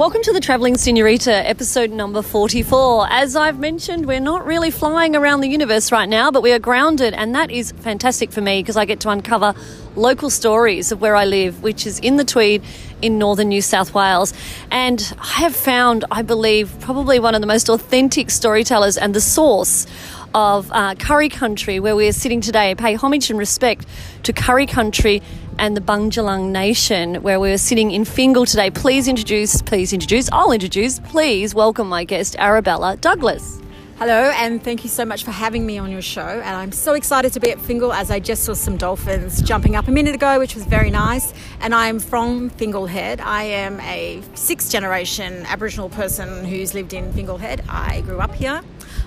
Welcome to the Travelling Senorita, episode number 44. As I've mentioned, we're not really flying around the universe right now, but we are grounded, and that is fantastic for me because I get to uncover local stories of where I live, which is in the Tweed in northern New South Wales. And I have found, I believe, probably one of the most authentic storytellers and the source of uh, Currie Country, where we are sitting today. Pay homage and respect to Currie Country and the Bundjalung Nation, where we're sitting in Fingal today. Please introduce, please introduce, I'll introduce, please welcome my guest, Arabella Douglas. Hello, and thank you so much for having me on your show. And I'm so excited to be at Fingal as I just saw some dolphins jumping up a minute ago, which was very nice. And I'm from Fingal Head. I am a sixth generation Aboriginal person who's lived in Fingal Head. I grew up here.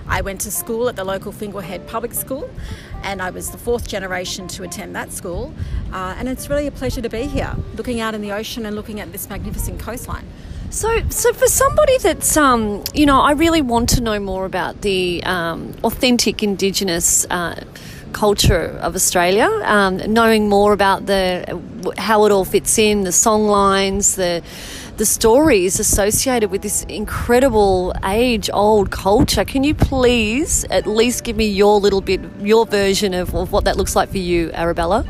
I went to school at the local Fingal Head Public School, and I was the fourth generation to attend that school. Uh, and it's really a pleasure to be here, looking out in the ocean and looking at this magnificent coastline. So, so for somebody that's, um, you know, I really want to know more about the um, authentic Indigenous uh, culture of Australia, um, knowing more about the how it all fits in, the song lines, the the stories associated with this incredible age old culture. Can you please at least give me your little bit, your version of, of what that looks like for you, Arabella?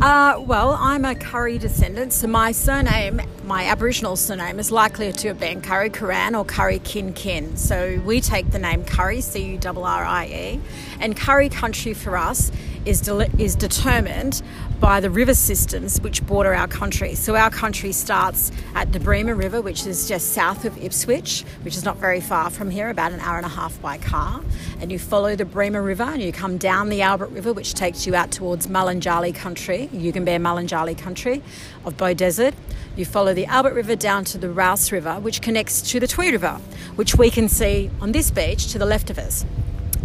Uh, well, I'm a Currie descendant, so my surname, my Aboriginal surname, is likely to have been Curry Curran or Curry Kin Kin. So we take the name Currie, C U R R I E, and Currie country for us is, is determined by the river systems which border our country. So our country starts at the Bremer River, which is just south of Ipswich, which is not very far from here, about an hour and a half by car. And you follow the Bremer River and you come down the Albert River, which takes you out towards Mulunjali country, Yugambeh Mulunjali country of Beaudesert. You follow the Albert River down to the Rous River, which connects to the Tweed River, which we can see on this beach to the left of us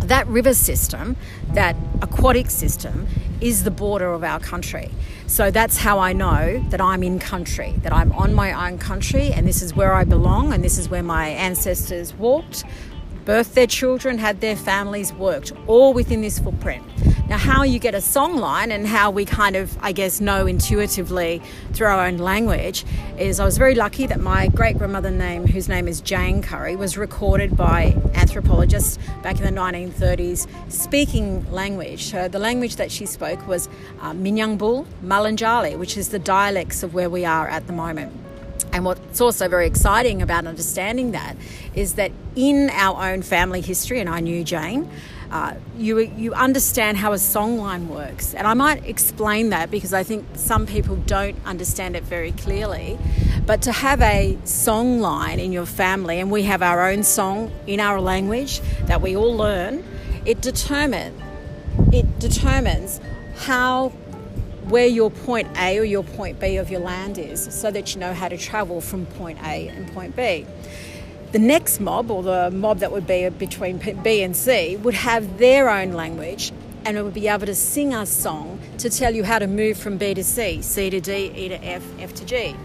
that river system, that aquatic system, is the border of our country. So that's how I know that I'm in country, that I'm on my own country, and this is where I belong, and this is where my ancestors walked, birthed their children, had their families worked, all within this footprint. Now, how you get a song line and how we kind of, I guess, know intuitively through our own language is I was very lucky that my great grandmother name, whose name is Jane Currie, was recorded by anthropologists back in the 1930s speaking language. Uh, the language that she spoke was uh, Minyungbul Mulunjali, which is the dialects of where we are at the moment. And what's also very exciting about understanding that is that in our own family history, and I knew Jane, uh, you, you understand how a songline works. And I might explain that because I think some people don't understand it very clearly. But to have a songline in your family, and we have our own song in our language that we all learn, it determine, it determines how where your point A or your point B of your land is so that you know how to travel from point A and point B. The next mob, or the mob that would be between B and C, would have their own language and it would be able to sing a song to tell you how to move from B to C, C to D, E to F, F to G.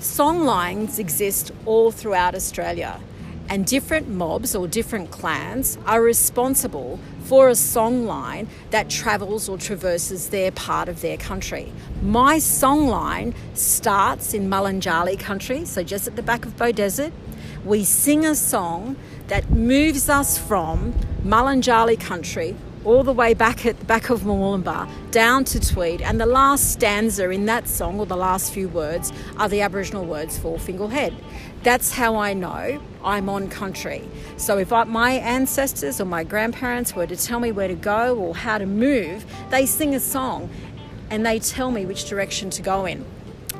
Song lines exist all throughout Australia, and different mobs or different clans are responsible for a song line that travels or traverses their part of their country. My song line starts in Mulunjali country, so just at the back of Beaudesert, we sing a song that moves us from Mulunjali country all the way back at the back of Murwillumbah down to Tweed, and the last stanza in that song, or the last few words, are the Aboriginal words for Fingal Head. That's how I know I'm on country. So if I, my ancestors or my grandparents were to tell me where to go or how to move, they sing a song and they tell me which direction to go in.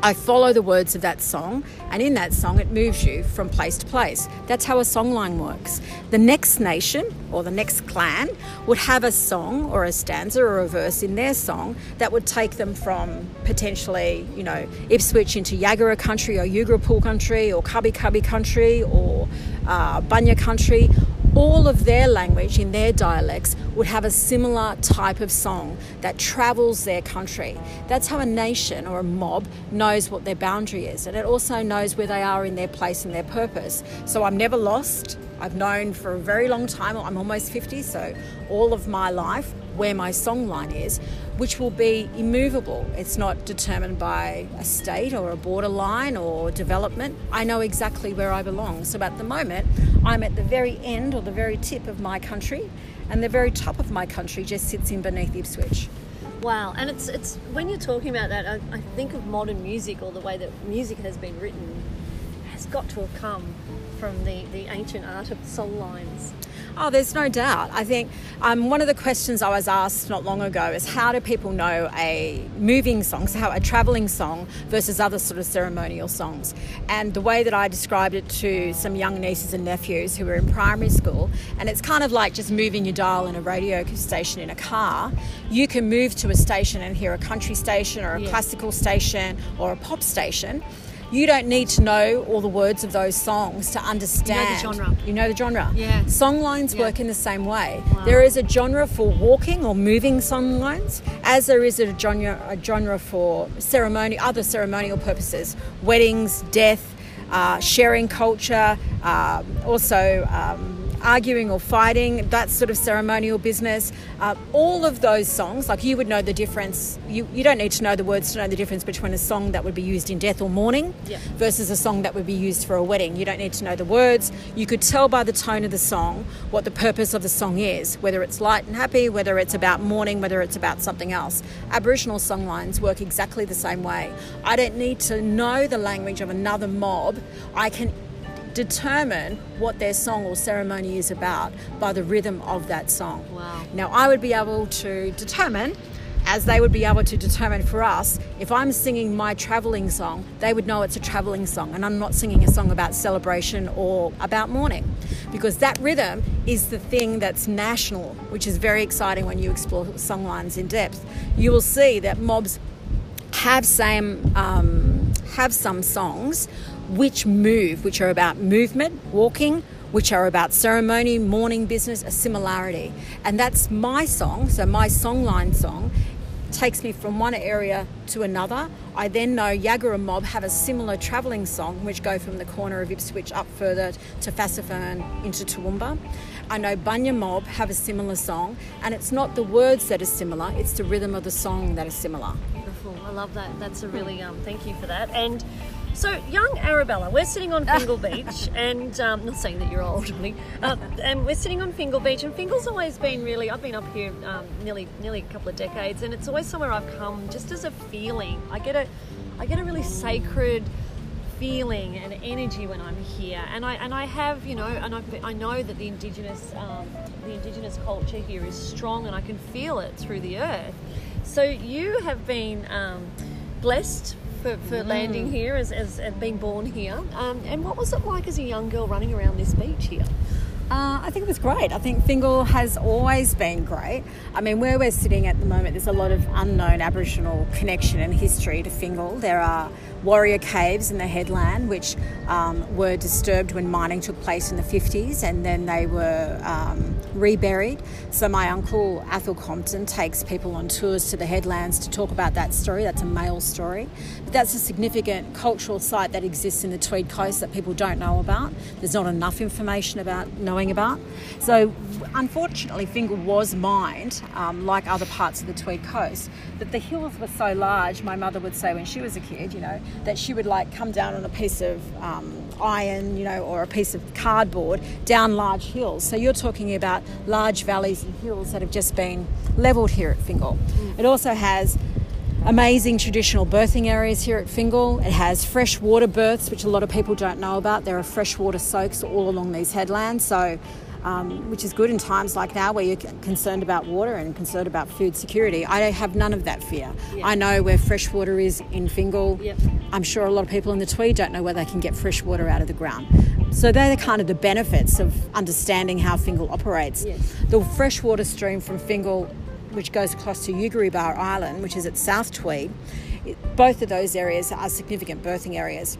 I follow the words of that song, and in that song, it moves you from place to place. That's how a songline works. The next nation or the next clan would have a song or a stanza or a verse in their song that would take them from potentially, you know, Ipswich into Yagara country or Yugarabul country or Cubby Cubby country or uh, Bunya country all of their language in their dialects would have a similar type of song that travels their country. That's how a nation or a mob knows what their boundary is, and it also knows where they are in their place and their purpose. So I'm never lost. I've known for a very long time, I'm almost 50, so all of my life where my song line is, which will be immovable. It's not determined by a state or a borderline or development. I know exactly where I belong. So at the moment, I'm at the very end or the very tip of my country, and the very top of my country just sits in beneath Ipswich. Wow, and it's it's when you're talking about that, I, I think of modern music or the way that music has been written has got to have come from the, the ancient art of song lines. Oh, there's no doubt. I think um, one of the questions I was asked not long ago is how do people know a moving song, so how a travelling song versus other sort of ceremonial songs? And the way that I described it to some young nieces and nephews who were in primary school, and it's kind of like just moving your dial in a radio station in a car. You can move to a station and hear a country station or a classical station or a pop station you don't need to know all the words of those songs to understand. You know the genre. You know the genre. Yeah. Song lines yeah. work in the same way. Wow. There is a genre for walking or moving song lines, as there is a genre, a genre for ceremony, other ceremonial purposes, weddings, death, uh, sharing culture, uh, also. Um, arguing or fighting, that sort of ceremonial business. Uh, all of those songs, like you would know the difference. You, you don't need to know the words to know the difference between a song that would be used in death or mourning yeah. versus a song that would be used for a wedding. You don't need to know the words. You could tell by the tone of the song what the purpose of the song is, whether it's light and happy, whether it's about mourning, whether it's about something else. Aboriginal songlines work exactly the same way. I don't need to know the language of another mob. I can determine what their song or ceremony is about by the rhythm of that song. Wow. Now, I would be able to determine, as they would be able to determine for us, if I'm singing my travelling song, they would know it's a travelling song, and I'm not singing a song about celebration or about mourning. Because that rhythm is the thing that's national, which is very exciting when you explore songlines in depth. You will see that mobs have same um, have some songs which move, which are about movement, walking, which are about ceremony, mourning business, a similarity. And that's my song. So my songline song takes me from one area to another. I then know Yagara Mob have a similar travelling song, which go from the corner of Ipswich up further to Fassifern into Toowoomba. I know Bunya Mob have a similar song, and it's not the words that are similar; it's the rhythm of the song that is similar. Beautiful. I love that. That's a really um, thank you for that. And so, young Arabella, we're sitting on Fingal Beach, and um, not saying that you're old, really, uh, and we're sitting on Fingal Beach, and Fingal's always been really. I've been up here um, nearly nearly a couple of decades, and it's always somewhere I've come just as a feeling. I get a, I get a really sacred feeling and energy when I'm here, and I and I have you know, and I, I know that the indigenous um, the indigenous culture here is strong, and I can feel it through the earth. So you have been um, blessed for, for mm. landing here, as, as, being born here. Um, and what was it like as a young girl running around this beach here? Uh, I think it was great. I think Fingal has always been great. I mean, where we're sitting at the moment, there's a lot of unknown Aboriginal connection and history to Fingal. There are warrior caves in the headland, which um, were disturbed when mining took place in the 50s and then they were um, reburied. So, my uncle Athel Compton takes people on tours to the headlands to talk about that story. That's a male story. But that's a significant cultural site that exists in the Tweed Coast that people don't know about. There's not enough information about knowing about. So, unfortunately, Fingal was mined, um, like other parts of the Tweed Coast, but the hills were so large, my mother would say when she was a kid, you know, that she would like come down on a piece of um, iron, you know, or a piece of cardboard down large hills. So you're talking about large valleys and hills that have just been levelled here at Fingal. Mm. It also has amazing traditional birthing areas here at Fingal. It has freshwater births, which a lot of people don't know about. There are freshwater soaks all along these headlands. So um, which is good in times like now where you're concerned about water and concerned about food security. I have none of that fear. Yeah. I know where fresh water is in Fingal. Yep. I'm sure a lot of people in the Tweed don't know where they can get fresh water out of the ground. So they're the kind of the benefits of understanding how Fingal operates. Yes. The freshwater stream from Fingal, which goes across to Ukerebagh Island, which is at South Tweed, both of those areas are significant birthing areas.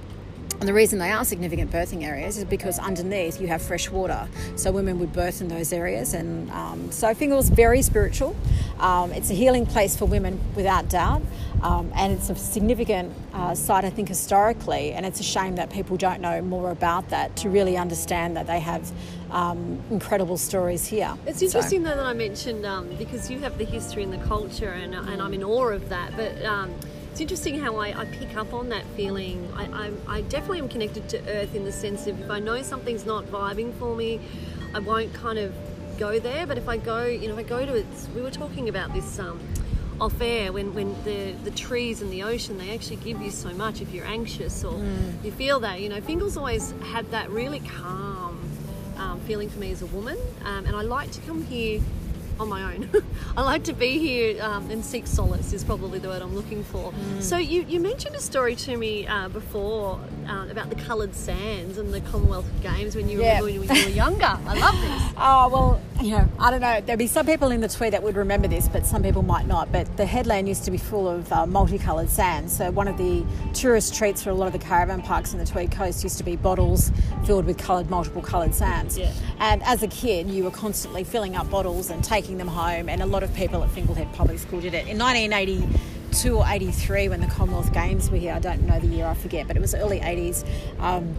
And the reason they are significant birthing areas is because underneath you have fresh water. So women would birth in those areas. And um, so Fingal's very spiritual. Um, it's a healing place for women without doubt. Um, and it's a significant uh, site, I think, historically. And it's a shame that people don't know more about that to really understand that they have um, incredible stories here. It's interesting, so. though, that I mentioned um, because you have the history and the culture, and, and I'm in awe of that. But um, it's interesting how I, I, pick up on that feeling. I, I, I, definitely am connected to Earth in the sense of if I know something's not vibing for me, I won't kind of go there. But if I go, you know, if I go to it, we were talking about this um, off air when, when the, the trees and the ocean, they actually give you so much if you're anxious or mm. you feel that. You know, Fingal's always had that really calm um, feeling for me as a woman. Um, and I like to come here on my own. I like to be here um, and seek solace is probably the word I'm looking for. Mm. So you, you mentioned a story to me uh, before uh, about the coloured sands and the Commonwealth Games when you were, when you were younger. I love this. Oh well, you know, I don't know. There'll be some people in the Tweed that would remember this, but some people might not. But the headland used to be full of uh, multicoloured sands. So one of the tourist treats for a lot of the caravan parks in the Tweed Coast used to be bottles filled with coloured, multiple coloured sands. Yeah. And as a kid, you were constantly filling up bottles and taking them home. And a lot of people at Fingal Head Public School did it. In 1982 or 83, when the Commonwealth Games were here, I don't know the year, I forget, but it was early 80s. Um,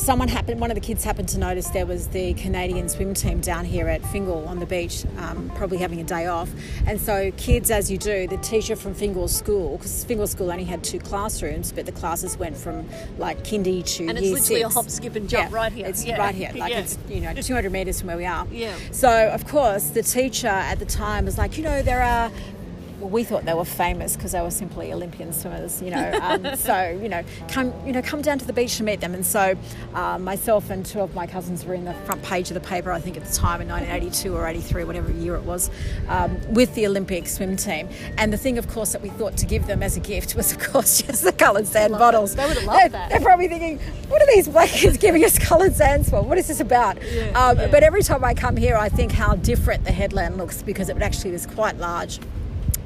someone happened, one of the kids happened to notice there was the Canadian swim team down here at Fingal on the beach, um, probably having a day off. And so, kids, as you do, the teacher from Fingal School, because Fingal School only had two classrooms, but the classes went from like kindy to and it's year literally six. a hop, skip, and jump yeah, right here. It's yeah. right here, like yeah. it's you know 200 meters from where we are. Yeah. So of course, the teacher at the time was like, you know, there are well, we thought they were famous because they were simply Olympian swimmers, you know. Um, so you know, come you know, come down to the beach to meet them. And so uh, myself and two of my cousins were in the front page of the paper, I think at the time in 1982 or 83, whatever year it was, um, with the Olympic swim team. And the thing, of course, that we thought to give them as a gift was, of course, just the coloured sand bottles. It. They would have loved they're, that. They're probably thinking, what are these black kids giving us coloured sands for? What is this about? Yeah, um, yeah. But every time I come here, I think how different the headland looks because it actually was quite large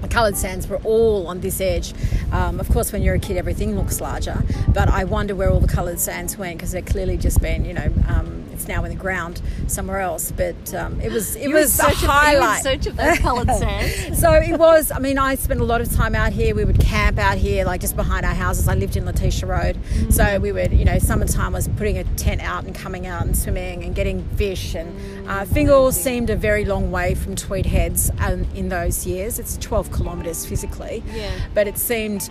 the coloured sands were all on this edge. Um, of course, when you're a kid, everything looks larger, but I wonder where all the coloured sands went because they're clearly just been, you know, um, it's now in the ground somewhere else. But um, it was it was a highlight. Of, search of those coloured sands. so it was. I mean, I spent a lot of time out here. We would camp out here, like just behind our houses. I lived in Letitia Road, mm. so we would, you know, summertime was putting a tent out and coming out and swimming and getting fish. And uh, Fingal seemed a very long way from Tweed Heads um, in those years. It's 12 kilometres physically, yeah. but it seemed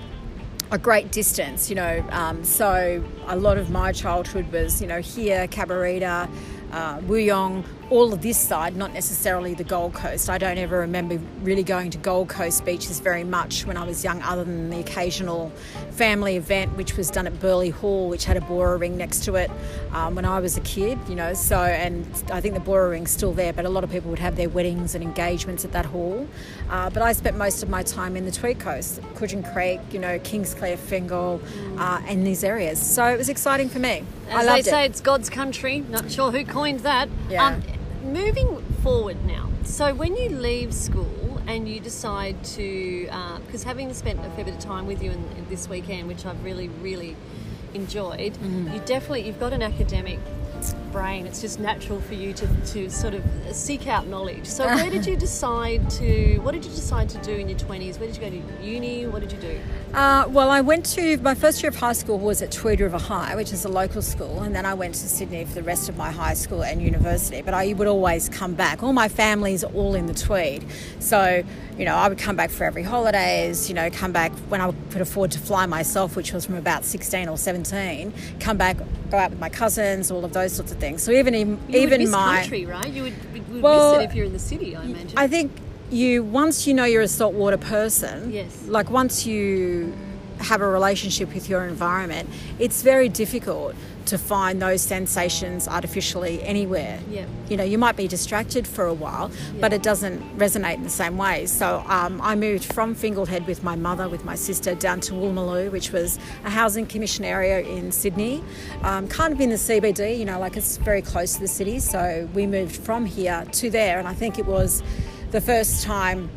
a great distance, you know. Um, so a lot of my childhood was, you know, here, Cabarita, uh, Wooyung, all of this side, not necessarily the Gold Coast. I don't ever remember really going to Gold Coast beaches very much when I was young, other than the occasional family event, which was done at Burleigh Hall, which had a Bora ring next to it um, when I was a kid, you know. So, and I think the Bora ring's still there, but a lot of people would have their weddings and engagements at that hall. Uh, but I spent most of my time in the Tweed Coast, Cudgen Creek, you know, Kingscliff, Fingal, uh, and these areas. So it was exciting for me. As I loved they say, it. it's God's country. Not sure who coined that. Yeah. Um, moving forward now, so when you leave school and you decide to, because uh, having spent a fair bit of time with you in, in this weekend, which I've really, really enjoyed, Mm-hmm. you definitely you've got an academic brain. It's just natural for you to, to sort of seek out knowledge. So where did you decide to? What did you decide to do in your twenties? Where did you go to uni? What did you do? Uh, well, I went to my first year of high school was at Tweed River High, which is a local school, and then I went to Sydney for the rest of my high school and university. But I would always come back. All my family's all in the Tweed, so you know I would come back for every holidays. You know, come back when I could afford to fly myself, which was from about sixteen or seventeen. Come back, go out with my cousins, all of those sorts of things. So even in, You even my country, right? You would, you would Well, miss it if you're in the city. I imagine. I think you once you know you're a saltwater person. Yes. Like once you have a relationship with your environment, it's very difficult to find those sensations artificially anywhere. Yeah. You know, you might be distracted for a while, but it doesn't resonate in the same way. So um, I moved from Fingal Head with my mother, with my sister, down to Woolloomooloo, which was a housing commission area in Sydney, um, kind of in the CBD. You know, like it's very close to the city. So we moved from here to there, and I think it was the first time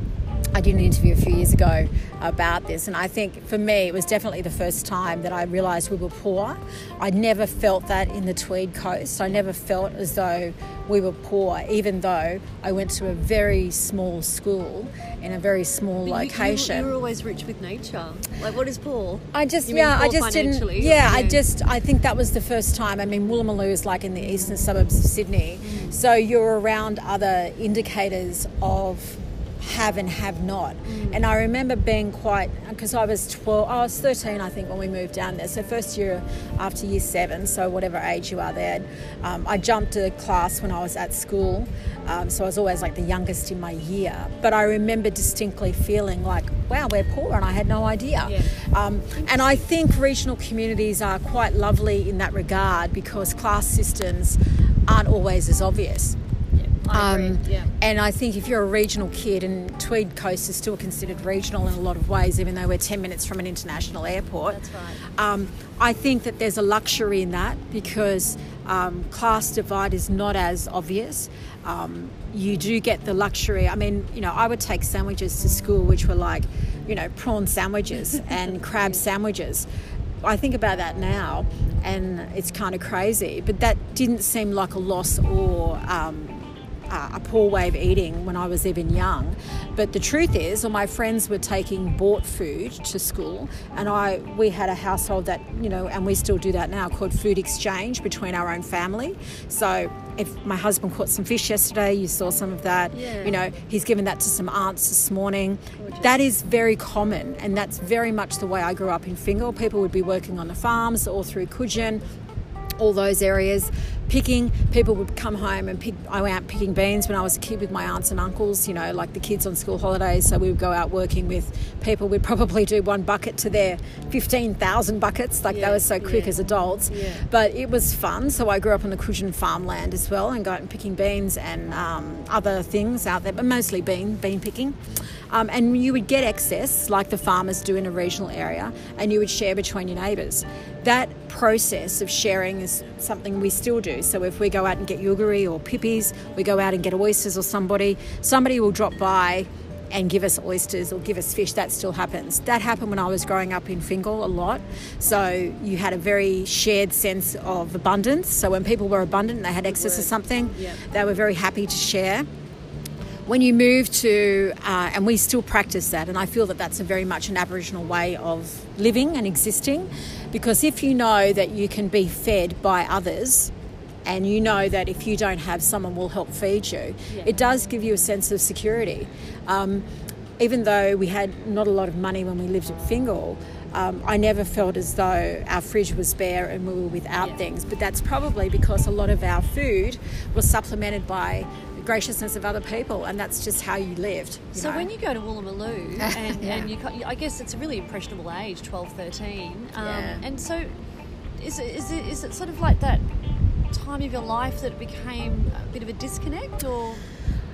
I did an interview a few years ago about this, and I think for me it was definitely the first time that I realised we were poor. I never felt that in the Tweed Coast. I never felt as though we were poor, even though I went to a very small school in a very small But location. You, you, were always rich with nature. Like, what is poor? I just You yeah, I just didn't yeah, I just I think that was the first time. I mean, Woolloomooloo is like in the eastern suburbs of Sydney, Mm. so you're around other indicators of have and have not. Mm. And I remember being quite because I was 12, I was 13, I think, when we moved down there. So first year after year seven, so whatever age you are there, um, I jumped a class when I was at school. Um, so I was always like the youngest in my year. But I remember distinctly feeling like, wow, we're poor, and I had no idea. Yeah. Um, and I think regional communities are quite lovely in that regard because class systems aren't always as obvious. Yeah, I agree. Um, yeah. And I think if you're a regional kid, and Tweed Coast is still considered regional in a lot of ways, even though we're 10 minutes from an international airport. That's right. Um, I think that there's a luxury in that because um, class divide is not as obvious. Um, you do get the luxury. I mean, you know, I would take sandwiches to school which were like, you know, prawn sandwiches and crab sandwiches. I think about that now and it's kind of crazy, but that didn't seem like a loss or um, uh, a poor way of eating when I was even young. But the truth is, all my friends were taking bought food to school, and I we had a household that you know, and we still do that now, called food exchange between our own family. So if my husband caught some fish yesterday, you saw some of that. Yeah. You know, he's given that to some aunts this morning. Gorgeous. That is very common, and that's very much the way I grew up in Fingal. People would be working on the farms or through Cudgen all those areas. Picking, people would come home and pick. I went out picking beans when I was a kid with my aunts and uncles, you know, like the kids on school holidays. So we would go out working with people. We'd probably do one bucket to their 15,000 buckets. Like Yeah, they were so quick yeah. as adults. Yeah. But it was fun. So I grew up on the Cudgen farmland as well and go out and picking beans and um, other things out there, but mostly bean, bean picking. Um, and you would get excess, like the farmers do in a regional area, and you would share between your neighbours. That process of sharing is something we still do. So if we go out and get yuguri or pippies, we go out and get oysters or somebody, somebody will drop by and give us oysters or give us fish. That still happens. That happened when I was growing up in Fingal a lot. So you had a very shared sense of abundance. So when people were abundant and they had excess of something, Yeah. they were very happy to share when you move to, uh, and we still practice that, and I feel that that's a very much an Aboriginal way of living and existing, because if you know that you can be fed by others, and you know that if you don't have, someone will help feed you, Yeah. it does give you a sense of security. Um, even though we had not a lot of money when we lived at Fingal, um, I never felt as though our fridge was bare and we were without Yeah. things. But that's probably because a lot of our food was supplemented by graciousness of other people, and that's just how you lived. you So know? when you go to Woolloomooloo, and, Yeah. and you, I guess it's a really impressionable age, 12, 13. Um, Yeah. And so is it, is, it, is it sort of like that time of your life that it became a bit of a disconnect or...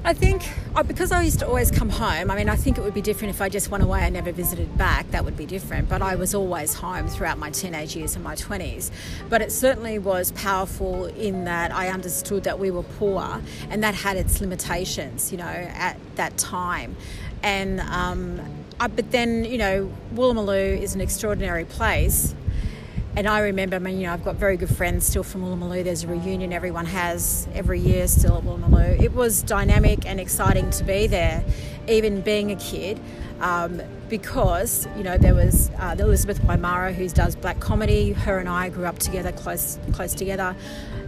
I think uh, because I used to always come home. I mean, I think it would be different if I just went away and never visited back. That would be different. But I was always home throughout my teenage years and my twenties. But it certainly was powerful in that I understood that we were poor, and that had its limitations. You know, at that time, and um, I, but then you know, Woolloomooloo is an extraordinary place. And I remember, I mean, you know, I've got very good friends still from Woolloomooloo. There's a reunion everyone has every year still at Woolloomooloo. It was dynamic and exciting to be there, even being a kid, um, because, you know, there was uh, Elizabeth Wymarra who does black comedy. Her and I grew up together, close, close together.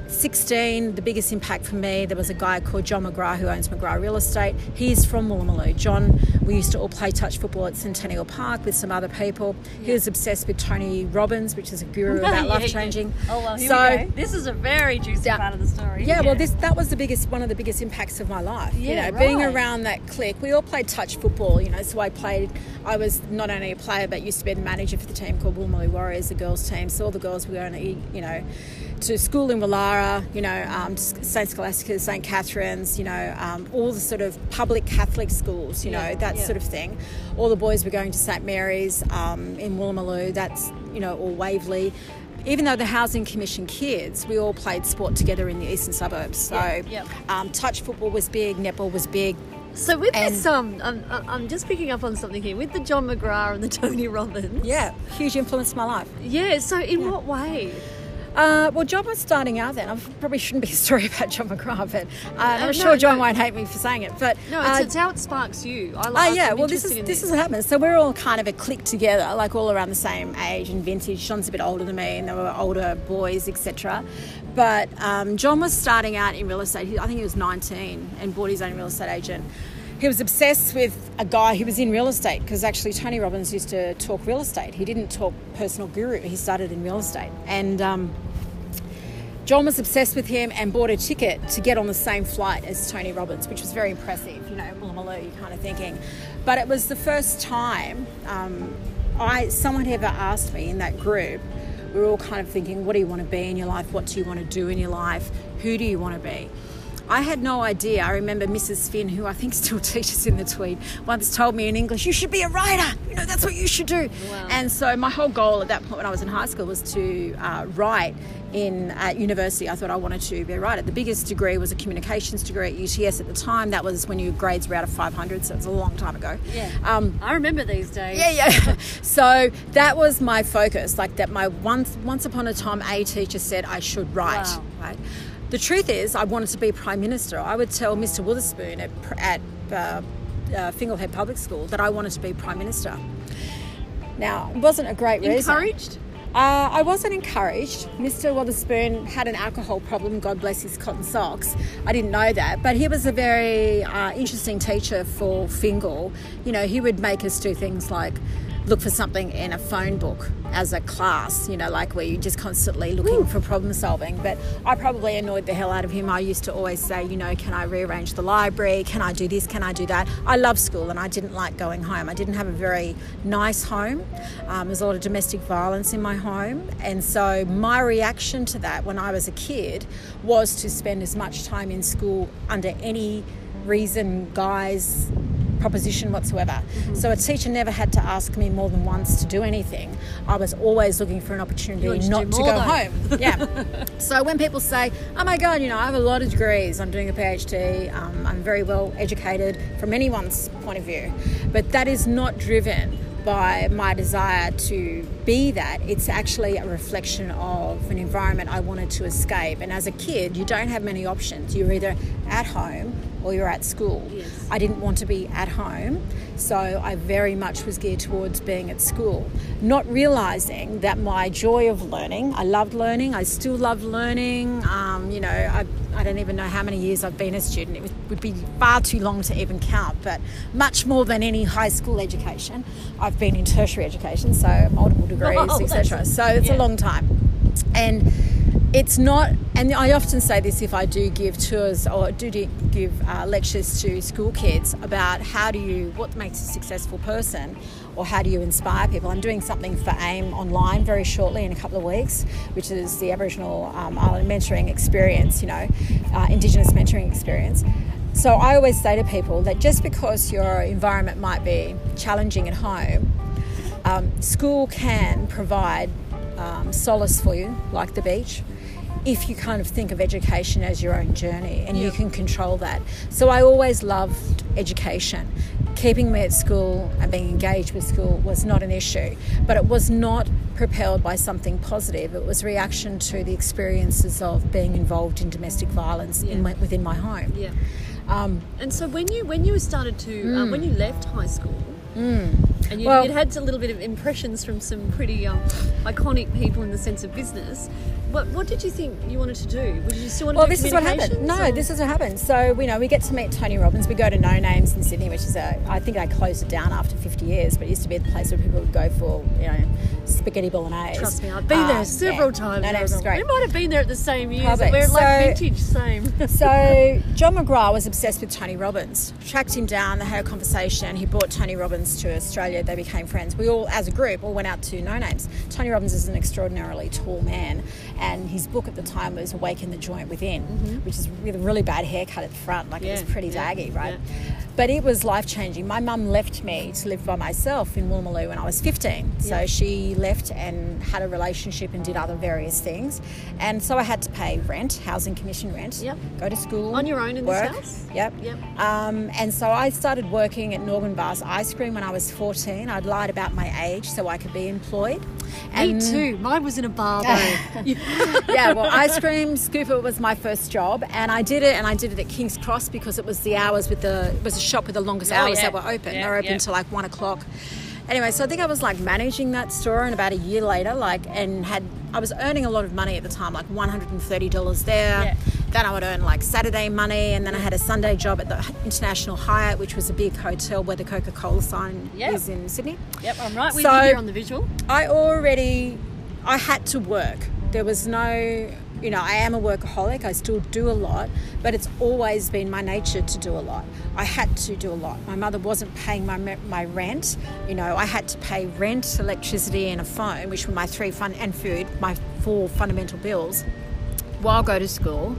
16, the biggest impact for me, there was a guy called John McGrath who owns McGrath Real Estate. He's from Woolloomooloo. John, we used to all play touch football at Centennial Park with some other people. He was obsessed with Tony Robbins, which is a guru about yeah. life changing. Oh, well, here so, we go. This is a very juicy Yeah. part of the story. yeah, well, this that was the biggest one of the biggest impacts of my life. Yeah, you know, being around that clique. We all played touch football, you know. So I played. I was not only a player, but used to be the manager for the team called Woolloomooloo Warriors, the girls' team. So all the girls were going to, you know, to school in Woollahra, you know, um, St Scholastica's, St Catherine's, you know, um, all the sort of public Catholic schools, you Yeah, know, that yeah. sort of thing. All the boys were going to St Mary's um, in Woolloomooloo. That's you know, or Waverley. Even though the Housing Commission kids, we all played sport together in the eastern suburbs. So Yeah, um, touch football was big, netball was big, So with And- this, um, I'm, I'm just picking up on something here with the John McGrath and the Tony Robbins. Yeah, huge influence in my life. Yeah. So in what way? Uh, well, John was starting out then. I probably shouldn't be a story about John McGrath, but uh, I'm no, sure John no. won't hate me for saying it. But No, it's, uh, it's how it sparks you. I Oh like. yeah, I'm well this is this is what happens. So we're all kind of a clique together, like all around the same age and vintage. John's a bit older than me, and there were older boys, etc. But um, John was starting out in real estate. He, I think he was 19 and bought his own real estate agent. He was obsessed with a guy who was in real estate because actually Tony Robbins used to talk real estate. He didn't talk personal guru. He started in real estate, and um, John was obsessed with him and bought a ticket to get on the same flight as Tony Robbins, which was very impressive, you know, you're kind of thinking. But it was the first time um, I someone ever asked me in that group, we were all kind of thinking, what do you want to be in your life? What do you want to do in your life? Who do you want to be? I had no idea. I remember Mrs. Finn, who I think still teaches in the Tweed, once told me in English, "You should be a writer. You know that's what you should do." Wow. And so my whole goal at that point, when I was in high school, was to uh, write in at university. I thought I wanted to be a writer. The biggest degree was a communications degree at UTS at the time. That was when your grades were out of 500, so it's a long time ago. Yeah. Um, I remember these days. yeah, yeah. so that was my focus. Like that, my once once upon a time, a teacher said I should write. Wow. Right. The truth is, I wanted to be prime minister. I would tell Mr. Witherspoon at at uh, uh, Fingal Head Public School that I wanted to be prime minister. Now, it wasn't a great reason. Encouraged. Uh, I wasn't encouraged. Mr. Witherspoon had an alcohol problem, God bless his cotton socks. I didn't know that, but he was a very uh, interesting teacher for Fingal. You know, he would make us do things like look for something in a phone book as a class, you know, like where you're just constantly looking for problem solving. But I probably annoyed the hell out of him. I used to always say, you know, can I rearrange the library? Can I do this? Can I do that? I love school and I didn't like going home. I didn't have a very nice home. Um, there's a lot of domestic violence in my home. And so my reaction to that when I was a kid was to spend as much time in school under any reason, guise, proposition whatsoever. Mm-hmm. So a teacher never had to ask me more than once to do anything. I was always looking for an opportunity wanted to not to go though. home. Yeah. so when people say, "Oh my God, you know, I have a lot of degrees. I'm doing a PhD. Um, I'm very well educated," from anyone's point of view, but that is not driven by my desire to be that. It's actually a reflection of an environment I wanted to escape. And as a kid, you don't have many options. You're either at home or you're at school. Yes. I didn't want to be at home, so I very much was geared towards being at school, not realizing that my joy of learning, I loved learning, I still love learning. Um, you know, I, I don't even know how many years I've been a student. It would, be far too long to even count, but much more than any high school education. I've been in tertiary education, so multiple degrees, Oh, etc. So it's yeah. a long time. And it's not, and I often say this if I do give tours or do give uh, lectures to school kids about how do you, what makes a successful person, or how do you inspire people. I'm doing something for AIM online very shortly in a couple of weeks, which is the Aboriginal um, Island mentoring experience, you know, uh, Indigenous mentoring experience. So I always say to people that just because your environment might be challenging at home, um, school can provide um, solace for you, like the beach, if you kind of think of education as your own journey and you can control that. So I always loved education. Keeping me at school and being engaged with school was not an issue, but it was not propelled by something positive. It was reaction to the experiences of being involved in domestic violence in my, within my home. Yeah. Um, And so when you when you started to um, when you left high school, and you. Well- you'd had a little bit of impressions from some pretty um, iconic people in the sense of business. What what did you think you wanted to do? Did you still want to Well, do this is what happened. No, or- this is what happened. So, you know, we get to meet Tony Robbins. We go to No Names in Sydney, which is a, I think they closed it down after 50 years, but it used to be the place where people would go for, you know, spaghetti bolognese. Trust me, I've been Uh, there several yeah. times. No Names is great. We might have been there at the same year. Probably. We're like So- vintage, same. So John McGrath was obsessed with Tony Robbins. Tracked him down. They had a conversation. He brought Tony Robbins to Australia. They became friends. We all, as a group, all went out to No Names. Tony Robbins is an extraordinarily tall man, and his book at the time was "Awaken the Giant Within," which is with a really bad haircut at the front. Like it was Mm-hmm. Pretty yeah, daggy, right? yeah. But it was life changing. My mum left me to live by myself in Woolloomooloo when I was 15. So Yeah. she left and had a relationship and did other various things. And so I had to pay rent, housing commission rent, Yep. go to school. On your own in work. this house? Yep. Yep. Um, and so I started working at Norman Bars Ice Cream when I was 14. I'd lied about my age so I could be employed. Me too. Mine was in a bar though. yeah, well, ice cream scooper was my first job, and I did it, and I did it at King's Cross because it was the hours with the it was a shop with the longest Oh, hours yeah. that were open. Yeah, they were open yeah. till like one o'clock. Anyway, so I think I was like managing that store, and about a year later, like, and had I was earning a lot of money at the time, like one hundred and thirty dollars there. Yeah. Then I would earn like Saturday money, and then I had a Sunday job at the International Hyatt, which was a big hotel where the Coca Cola sign Yep. is in Sydney. yep, I'm right with So- you here on the visual. I already, I had to work. There was no, you know, I am a workaholic. I still do a lot, but it's always been my nature to do a lot. I had to do a lot. My mother wasn't paying my my rent. You know, I had to pay rent, electricity, and a phone, which were my three fun and food, my four fundamental bills, while go to school.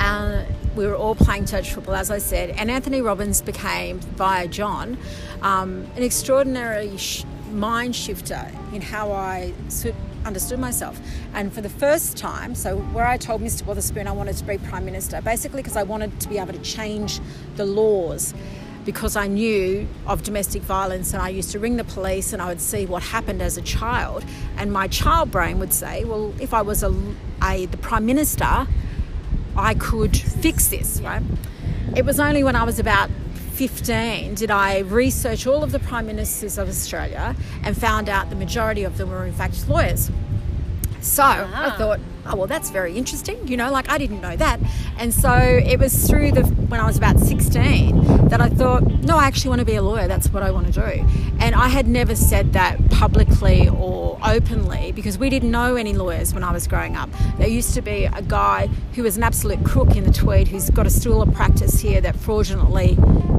Uh, we were all playing touch football, as I said, and Anthony Robbins became, via John, um, an extraordinary sh- mind shifter in how I so- understood myself. And for the first time, so where I told Mr. Witherspoon I wanted to be Prime Minister, basically because I wanted to be able to change the laws because I knew of domestic violence and I used to ring the police and I would see what happened as a child. And my child brain would say, well, if I was a, a the Prime Minister, I could fix this, right? It was only when I was about 15 did I research all of the Prime Ministers of Australia and found out the majority of them were in fact lawyers. So I Ah. thought, oh well, that's very interesting. You know, like I didn't know that, and so it was through the when I was about sixteen that I thought, no, I actually want to be a lawyer. That's what I want to do. And I had never said that publicly or openly because we didn't know any lawyers when I was growing up. There used to be a guy who was an absolute crook in the Tweed who's got a stool of practice here that fraudulently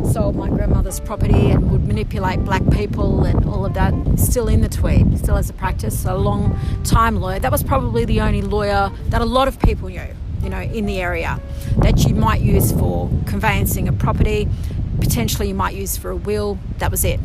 sold my grandmother's property and would manipulate black people and all of that. Still in the Tweed, still as a practice, a long time lawyer. That was probably the only lawyer that a lot of people knew, you know, in the area that you might use for conveyancing a property, potentially you might use for a will. That was it.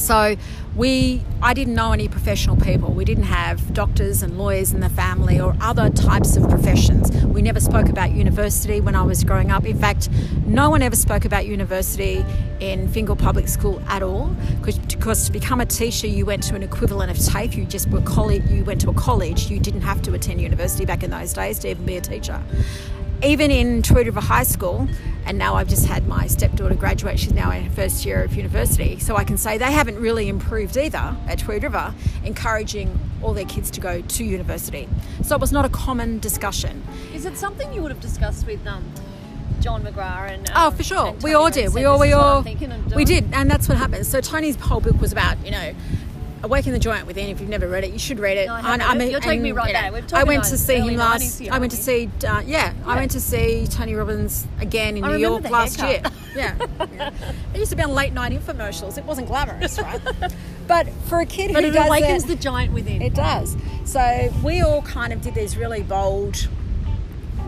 So we, I didn't know any professional people. We didn't have doctors and lawyers in the family or other types of professions. We never spoke about university when I was growing up. In fact, no one ever spoke about university in Fingal Public School at all, because, to become a teacher, you went to an equivalent of TAFE. You just were college. You went to a college. You didn't have to attend university back in those days to even be a teacher even in Tweed River High School, and now I've just had my stepdaughter graduate. She's now in her first year of university. So I can say they haven't really improved either at Tweed River, encouraging all their kids to go to university. So it was not a common discussion. Is it something you would have discussed with um, John McGrath and? Oh, um, for sure. We all did. We all, we is what I'm all, we did, and that's what happened. So Tony's whole book was about, you know, Awaken the Giant Within. If you've never read it, you should read it. No, I haven't. You're taking me right you know, there. I went to see him last. I went to see, uh, yeah, I went to see Tony Robbins again in I New York last haircut. year. Yeah, yeah. It used to be on late night infomercials. It wasn't glamorous, right? but for a kid But who it does awakens it, the giant within. it does. So we all kind of did these really bold,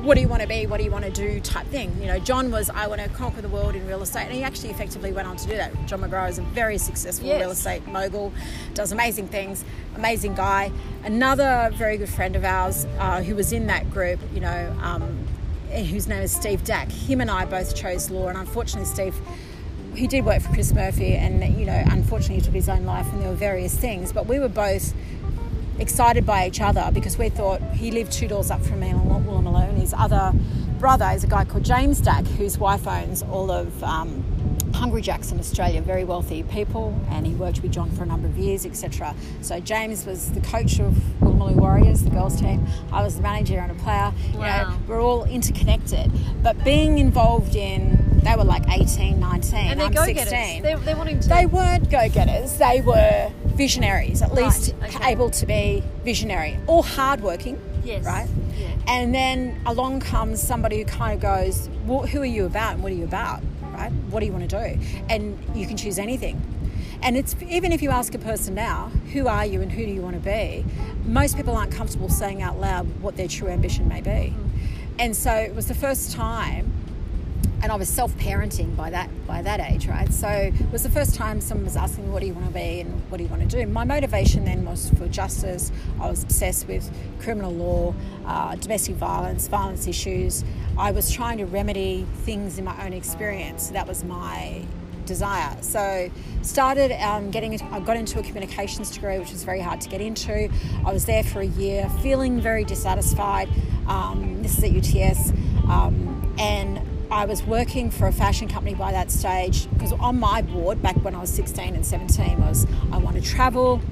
what do you want to be, what do you want to do type thing. You know, John was, I want to conquer the world in real estate. And he actually effectively went on to do that. John McGrath is a very successful Yes. real estate mogul, does amazing things, amazing guy. Another very good friend of ours uh, who was in that group, you know, um, whose name is Steve Dack. Him and I both chose law. And unfortunately, Steve he did work for Chris Murphy, and you know, unfortunately, he took his own life, and there were various things. But we were both excited by each other because we thought he lived two doors up from me in Woolloomooloo. His other brother is a guy called James Dack, whose wife owns all of um, Hungry Jacks in Australia, very wealthy people, and he worked with John for a number of years, etc. So James was the coach of Woolloomooloo Warriors, the girls team. I was the manager and a player. You Wow. know, we're all interconnected. But being involved in, they were like 18, 19, and they're I'm go-getters. 16. They're, they're wanting to. They weren't go getters, they were visionaries, at Right, least okay. able to be visionary or hardworking. Yes, Right? yeah. And then along comes somebody who kind of goes, well, Who are you about and what are you about? Right? What do you want to do? And you can choose anything. And it's even if you ask a person now, who are you and who do you want to be? Most people aren't comfortable saying out loud what their true ambition may be. And so it was the first time and I was self-parenting by that by that age, right? So it was the first time someone was asking me, "What do you want to be and what do you want to do?" My motivation then was for justice. I was obsessed with criminal law, uh, domestic violence, violence issues. I was trying to remedy things in my own experience. That was my desire. So started um, getting. I got into a communications degree, which was very hard to get into. I was there for a year, feeling very dissatisfied. Um, this is at UTS, um, and I was working for a fashion company by that stage because on my board back when I was 16 and 17 was I want to travel,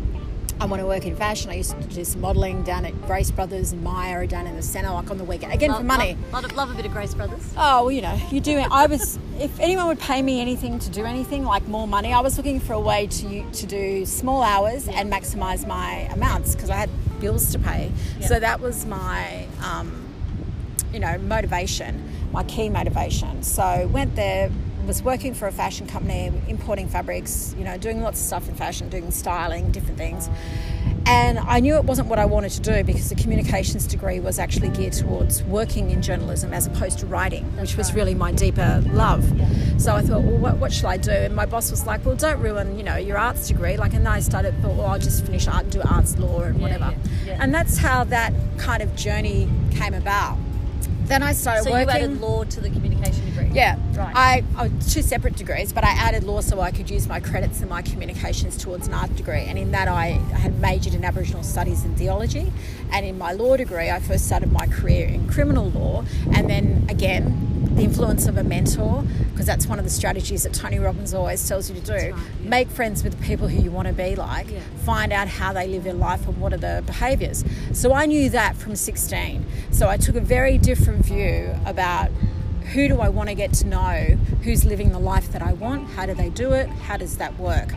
I want to work in fashion. I used to do some modelling down at Grace Brothers and Myer down in the centre, like on the weekend. Again, love, for money. Love, love, love, a bit of Grace Brothers. Oh, well, you know, you do. I was, if anyone would pay me anything to do anything, like more money, I was looking for a way to to do small hours yeah. and maximise my amounts because I had bills to pay. Yeah. So that was my, um, you know, motivation my key motivation. So went there, was working for a fashion company, importing fabrics, you know, doing lots of stuff in fashion, doing styling, different things. And I knew it wasn't what I wanted to do because the communications degree was actually geared towards working in journalism as opposed to writing, which was really my deeper love. So I thought, well, what, what should I do? And my boss was like, well, don't ruin, you know, your arts degree. Like, and then I started, thought, well, I'll just finish art and do arts law and whatever. Yeah, yeah. And that's how that kind of journey came about then I started so working. So you added law to the communication degree. Yeah, right. I, I two separate degrees, but I added law so I could use my credits and my communications towards an art degree. And in that, I had majored in Aboriginal studies and theology. And in my law degree, I first started my career in criminal law, and then again the influence of a mentor, because that's one of the strategies that Tony Robbins always tells you to do. Right, yeah. Make friends with the people who you want to be like, yeah. find out how they live their life and what are the behaviors. So I knew that from 16. So I took a very different view about who do I want to get to know, who's living the life that I want, how do they do it, how does that work.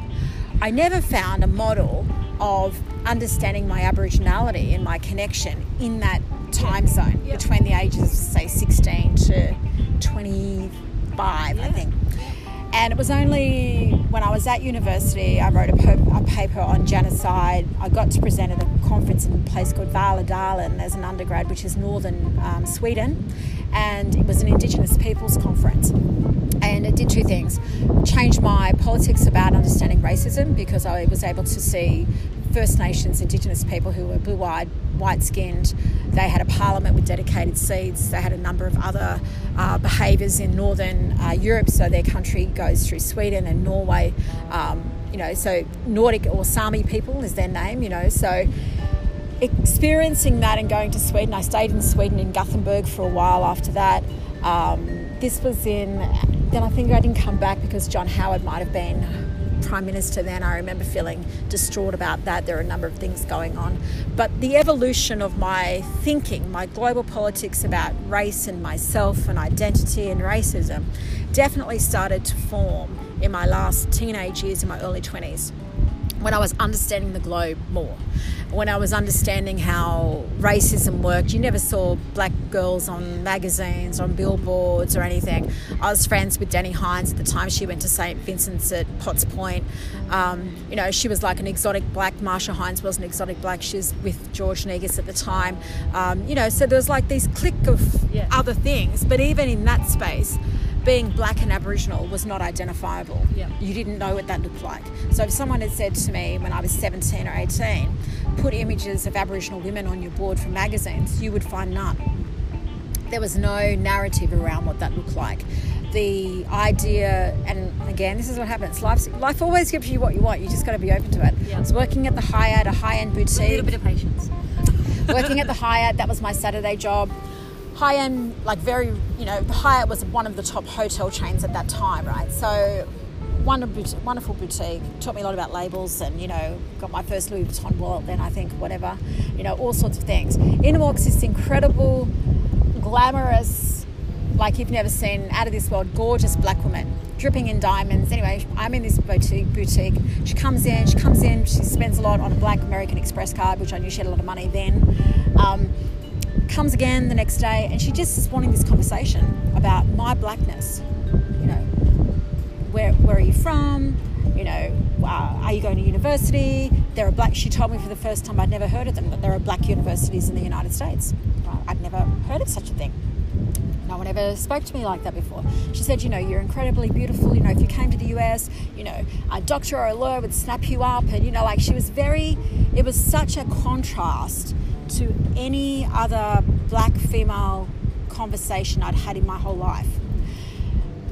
I never found a model of understanding my Aboriginality and my connection in that time zone yeah. between the ages of, say, 16 And it was only when I was at university, I wrote a, po- a, paper on genocide. I got to present at a conference in a place called Valadalen as an undergrad, which is northern um, Sweden. And it was an Indigenous peoples conference. And it did two things changed my politics about understanding racism because I was able to see First Nations, Indigenous people who were blue eyed, white skinned. They had a parliament with dedicated seats. They had a number of other uh, behaviours in northern uh, Europe. So their country goes through Sweden and Norway. Um, you know, so Nordic or Sami people is their name, you know. So experiencing that and going to Sweden, I stayed in Sweden in Gothenburg for a while after that. Um, this was in, then I think I didn't come back because John Howard might have been Prime Minister then, I remember feeling distraught about that. There are a number of things going on. But the evolution of my thinking, my global politics about race and myself and identity and racism, definitely started to form in my last teenage years, in my early 20s when I was understanding the globe more, when I was understanding how racism worked. You never saw black girls on magazines, on billboards, or anything. I was friends with Deni Hines at the time. She went to St. Vincent's at Potts Point. Um, you know, she was like an exotic black. Marcia Hines was an exotic black. She was with George Negus at the time. Um, you know, so there was like these click of yeah. other things. But even in that space, being black and Aboriginal was not identifiable. Yeah. You didn't know what that looked like. So if someone had said to me when I was 17 or 18, put images of Aboriginal women on your board for magazines, you would find none. There was no narrative around what that looked like. The idea, and again, this is what happens. Life, life always gives you what you want. You just got to be open to it. Yeah. I was working at the Hyatt, a high-end boutique. A little bit of patience. working at the Hyatt, that was my Saturday job high end, like very, you know, Hyatt was one of the top hotel chains at that time, right? So, wonderful boutique, taught me a lot about labels and, you know, got my first Louis Vuitton wallet then, I think, whatever, you know, all sorts of things. In walks incredible, glamorous, like you've never seen, out of this world, gorgeous black woman, dripping in diamonds. Anyway, I'm in this boutique. Boutique. She comes in. She comes in. She spends a lot on a black American Express card, which I knew she had a lot of money then. Um, comes again the next day and she just is wanting this conversation about my blackness. You know, where, where are you from? You know, uh, are you going to university? There are black, she told me for the first time I'd never heard of them, that there are black universities in the United States. I'd never heard of such a thing. No one ever spoke to me like that before. She said, you know, you're incredibly beautiful. You know, if you came to the US, you know, a doctor or a lawyer would snap you up. And, you know, like she was very, it was such a contrast to any other black female conversation I'd had in my whole life.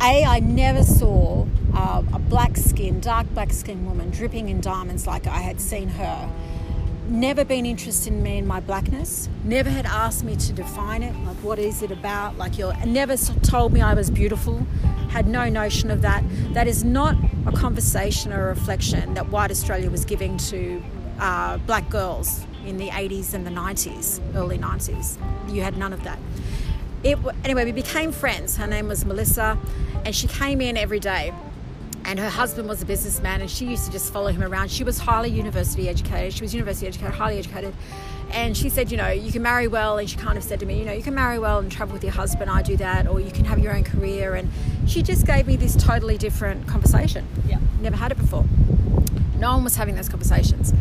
A, I never saw uh, a black skin, dark black skin woman dripping in diamonds like I had seen her. Never been interested in me and my blackness. Never had asked me to define it. Like, what is it about? Like, you're never told me I was beautiful. Had no notion of that. That is not a conversation or a reflection that white Australia was giving to uh, black girls in the 80s and the 90s, early 90s. You had none of that. It, anyway, we became friends. Her name was Melissa, and she came in every day. And her husband was a businessman, and she used to just follow him around. She was highly university educated. She was university educated, highly educated. And she said, you know, you can marry well. And she kind of said to me, you know, you can marry well and travel with your husband. I do that, or you can have your own career. And she just gave me this totally different conversation. Yeah. Never had it before. No one was having those conversations.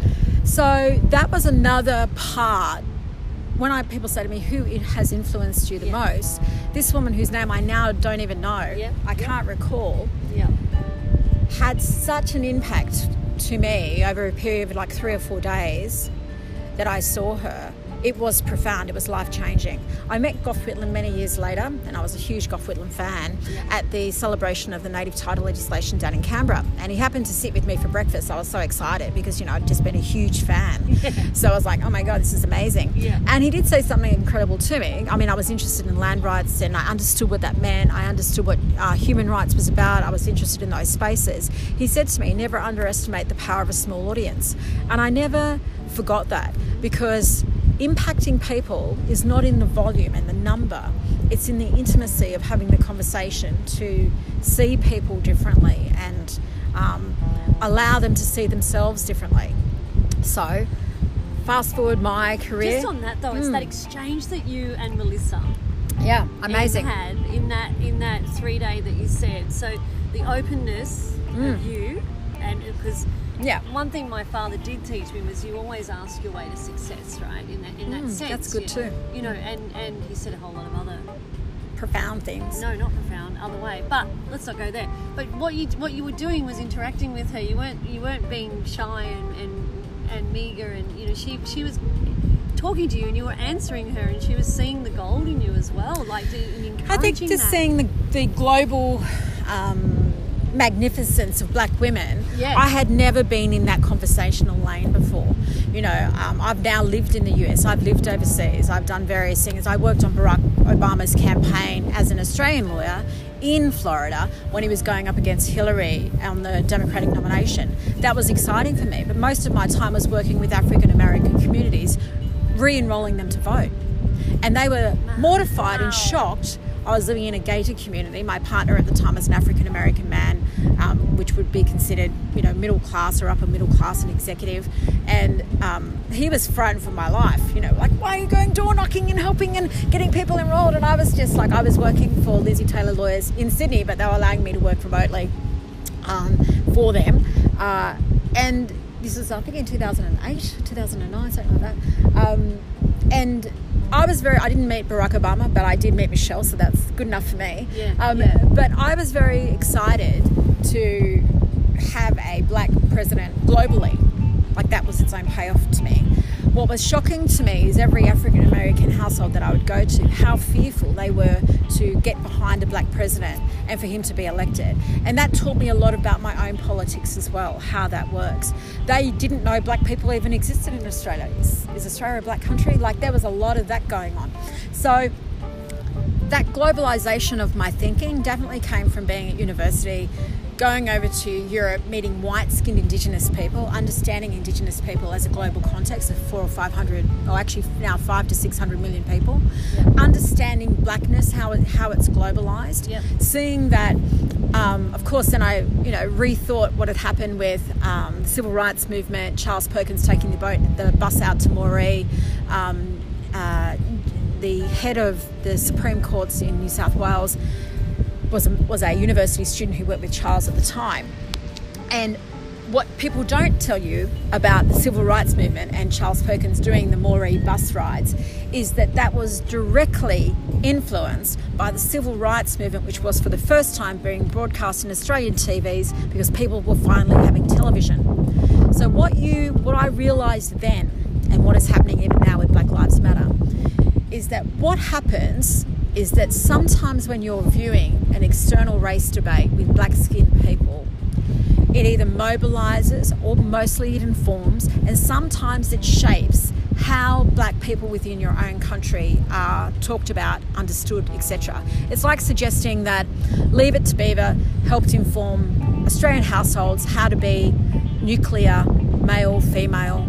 So that was another part when I people say to me who has influenced you the Yeah. most, this woman whose name I now don't even know, Yeah, I can't recall, Yeah. had such an impact to me over a period of like three or four days that I saw her. It was profound. It was life changing. I met Gough Whitlam many years later, and I was a huge Gough Whitlam fan at the celebration of the native title legislation down in Canberra. And he happened to sit with me for breakfast. I was so excited because you know I'd just been a huge fan. So I was like, "Oh my god, this is amazing!" Yeah. And he did say something incredible to me. I mean, I was interested in land rights, and I understood what that meant. I understood what uh, human rights was about. I was interested in those spaces. He said to me, "Never underestimate the power of a small audience," and I never forgot that because impacting people is not in the volume and the number. It's in the intimacy of having the conversation to see people differently and um, allow them to see themselves differently. So fast forward my career. Just on that though, it's that exchange that you and Melissa yeah amazing. had in that in that three day that you said. So the openness Mm. of you, and because yeah one thing my father did teach me was you always ask your way to success, right? In that in that Mm, sense, that's good you too. You know, and and he said a whole lot of other profound things no, not profound, other way. But let's not go there. But what you what you were doing was interacting with her. You weren't you weren't being shy and and, and meager, and you know she she was talking to you and you were answering her, and she was seeing the gold in you as well, like and encouraging I think just that. seeing the, the global um, magnificence of black women, Yes. I had never been in that conversational lane before. You know, um, I've now lived in the US, I've lived overseas, I've done various things. I worked on Barack Obama's campaign as an Australian lawyer in Florida when he was going up against Hillary on the Democratic nomination. That was exciting for me, but most of my time was working with African American communities, re enrolling them to vote. And they were mortified Wow. and shocked. I was living in a gated community. My partner at the time was an African American man, um, which would be considered, you know, middle class or upper middle class and executive. And um, he was frightened for my life. You know, like, why are you going door knocking and helping and getting people enrolled? And I was just like, I was working for Lizzie Taylor Lawyers in Sydney, but they were allowing me to work remotely um, for them. Uh, and this was, I think, in 2008, 2009, something like that. Um, and I was very, I didn't meet Barack Obama, but I did meet Michelle, so that's good enough for me. Yeah, Um, yeah. But I was very excited to have a black president globally. Like that was its own payoff to me. What was shocking to me is every African American household that I would go to, how fearful they were to get behind a black president and for him to be elected. And that taught me a lot about my own politics as well, how that works. They didn't know black people even existed in Australia. Is, is Australia a black country? Like there was a lot of that going on. So that globalization of my thinking definitely came from being at university, going over to Europe, meeting white skinned Indigenous people, understanding Indigenous people as a global context of four or five hundred, or actually now five to six hundred million people, understanding blackness, how, it, how it's globalized, seeing that. Um, of course, then I, you know, rethought what had happened with um, the civil rights movement. Charles Perkins taking the boat, the bus out to Moree, um, uh, the head of the Supreme Courts in New South Wales was a, was a university student who worked with Charles at the time. And what people don't tell you about the civil rights movement and Charles Perkins doing the Moree bus rides is that that was directly influenced by the civil rights movement, which was for the first time being broadcast in Australian TVs because people were finally having television. So what you, what I realised then, and what is happening even now with Black Lives Matter, is that what happens is that sometimes when you're viewing an external race debate with black skinned people, it either mobilizes or mostly it informs, and sometimes it shapes how black people within your own country are talked about, understood, etc. It's like suggesting that Leave It to Beaver helped inform Australian households how to be nuclear, male, female,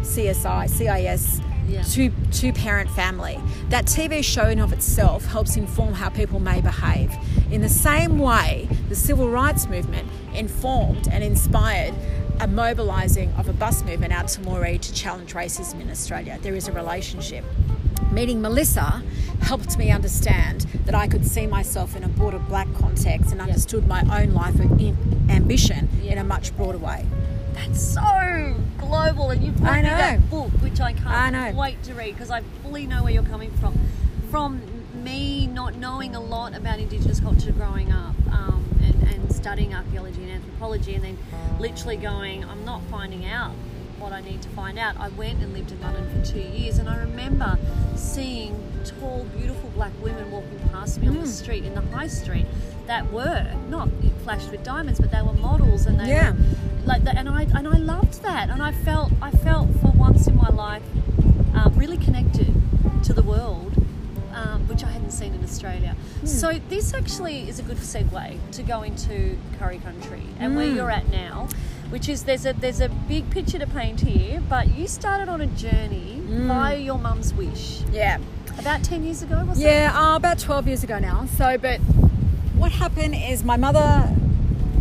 CSI, CIS, yeah. two two parent family. That TV show in of itself helps inform how people may behave. In the same way, the civil rights movement informed and inspired a mobilising of a bus movement out to Moree to challenge racism in Australia. There is a relationship. Meeting Melissa helped me understand that I could see myself in a broader black context and understood my own life ambition in a much broader way. That's so global, and you've me that book, which I can't I wait to read because I fully know where you're coming from. From me not knowing a lot about Indigenous culture growing up um, and, and studying archaeology and anthropology, and then literally going, I'm not finding out what I need to find out. I went and lived in London for two years, and I remember seeing tall, beautiful black women walking past me mm. on the hmm. street in the high street that were not flashed with diamonds, but they were models, and they yeah. were like that. And I and I loved that, and I felt I felt for once in my life uh, really connected to the world. Um, which I hadn't seen in Australia. Mm. So this actually is a good segue to go into Currie Country and mm. where hmm. you're at now which is there's a there's a big picture to paint here, but you started on a journey mm. by your mum's wish. Yeah. About ten years ago, was yeah, uh, about twelve years ago now. So, but what happened is my mother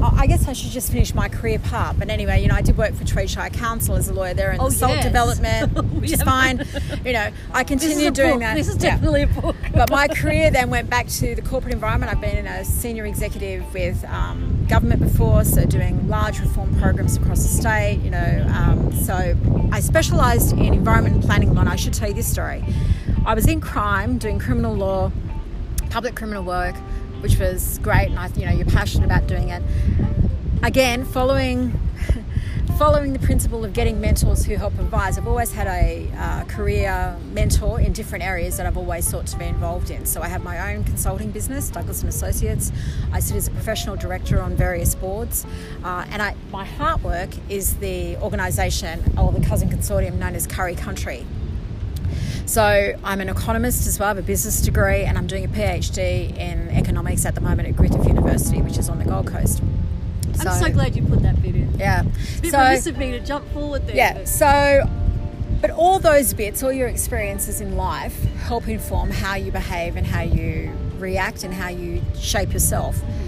I guess I should just finish my career part. But anyway, you know, I did work for Tweed Shire Council as a lawyer there in oh, salt yes. development, which is fine. You know, I continued doing book. that. This is definitely yeah. a book. but my career then went back to the corporate environment. I've been in a senior executive with um, government before, so doing large reform programs across the state. You know, um, so I specialised in environment and planning. And I should tell you this story. I was in crime, doing criminal law, public criminal work which was great, and I, you know, you're passionate about doing it. Again, following following the principle of getting mentors who help advise, I've always had a uh, career mentor in different areas that I've always sought to be involved in. So I have my own consulting business, Douglas and Associates. I sit as a professional director on various boards, uh, and I, my heart work is the organisation or the cousin consortium known as Currie Country. So I'm an economist as well, I have a business degree, and I'm doing a PhD in economics at the moment at Griffith University, which is on the Gold Coast. So, I'm so glad you put that bit in. Yeah. It's a bit so, remiss of me to jump forward there. Yeah. So, but all those bits, all your experiences in life, help inform how you behave and how you react and how you shape yourself. Mm-hmm